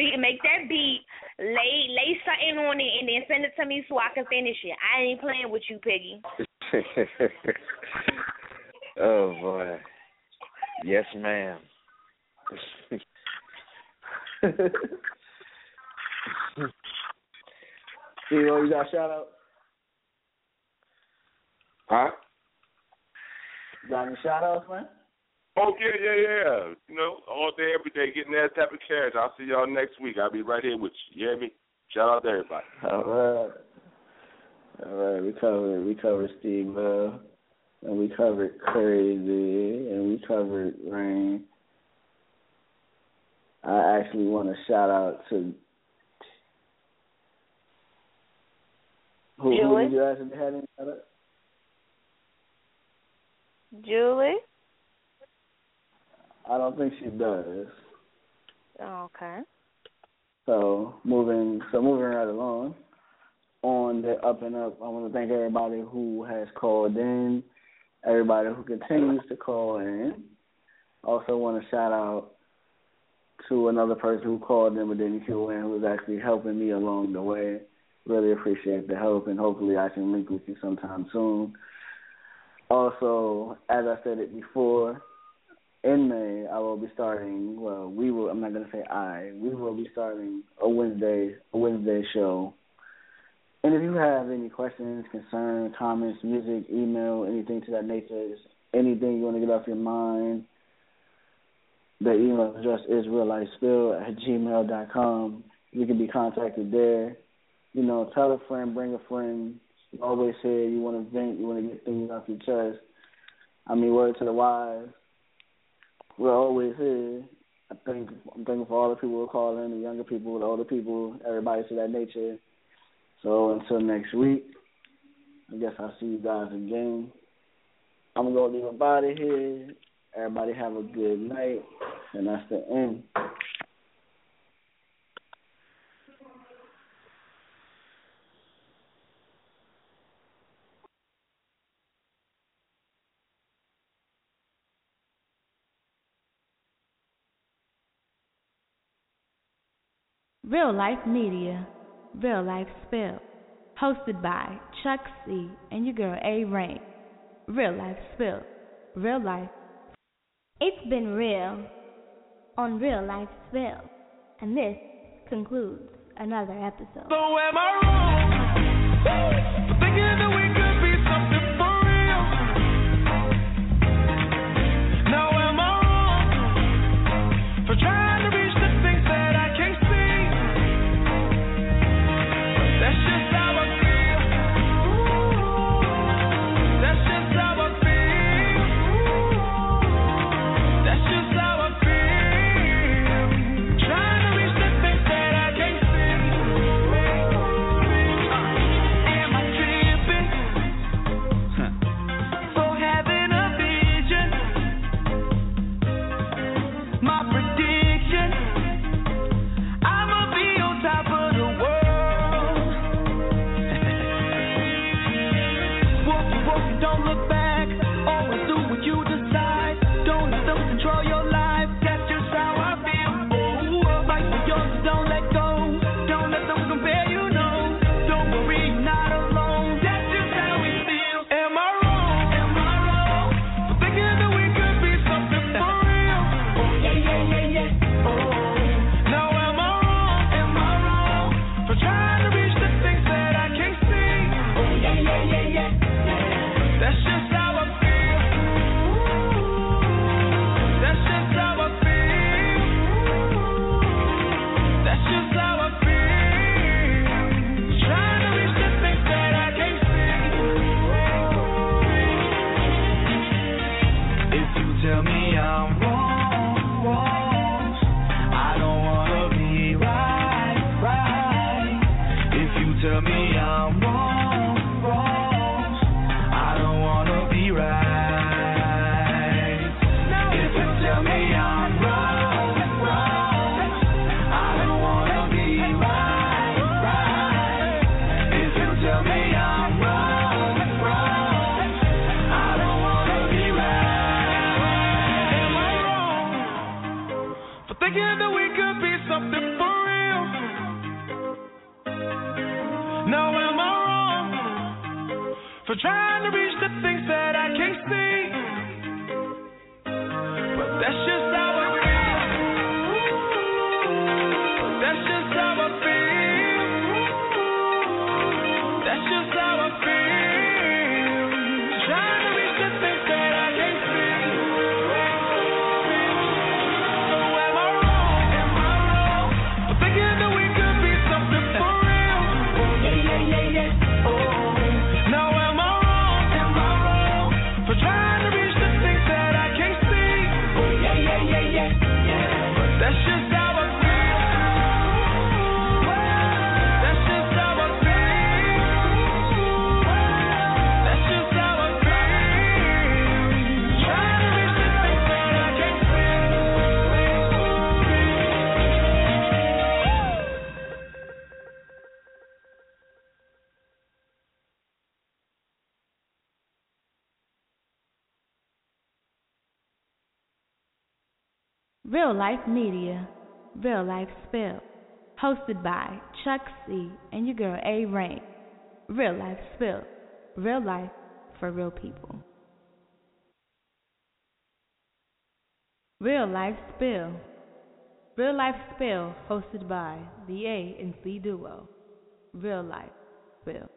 beat, make that beat, lay, lay something on it, and then send it to me so I can finish it. I ain't playing with you, Piggy. oh boy. Yes, ma'am. Steve, you got a shout out? Huh? Got any shout outs, man? Oh yeah, yeah, yeah. You know, all day, every day, getting that type of cash. I'll see y'all next week. I'll be right here with you. You hear me? Shout out to everybody. All right. All right, we covered we covered Steve Love, and we covered Crazy, and we covered Rain. I actually want to shout out to who, who did you ask if they had any shout out? Julie. I don't think she does. Oh, okay. So moving so moving right along on the up and up, I want to thank everybody who has called in, everybody who continues to call in. Also want to shout out to another person who called in but didn't call in, who was actually helping me along the way. Really appreciate the help, and hopefully I can link with you sometime soon. Also, as I said it before, in May, I will be starting. Well, we will. I'm not gonna say I. We will be starting a Wednesday, a Wednesday show. And if you have any questions, concerns, comments, music, email, anything to that nature, anything you want to get off your mind, the email address is reallifespill at gmail dot com. You can be contacted there. You know, tell a friend, bring a friend. You always say you want to vent, you want to get things off your chest. I mean, word to the wise we're always here. I think I'm thinking for all the people who call in, the younger people, the older people, everybody to that nature. So until next week, I guess I'll see you guys again. I'm gonna go leave out of here. Everybody have a good night, and that's the end. Real Life Media, Real Life Spill, hosted by Chuck C and your girl A Rain. Real Life Spill, Real Life. It's been real on Real Life Spill, and this concludes another episode. So am I wrong? Real Life Media, Real Life Spill, hosted by Chuck C. and your girl A. Rain. Real Life Spill, real life for real people. Real Life Spill, Real Life Spill, hosted by the A and C duo. Real Life Spill.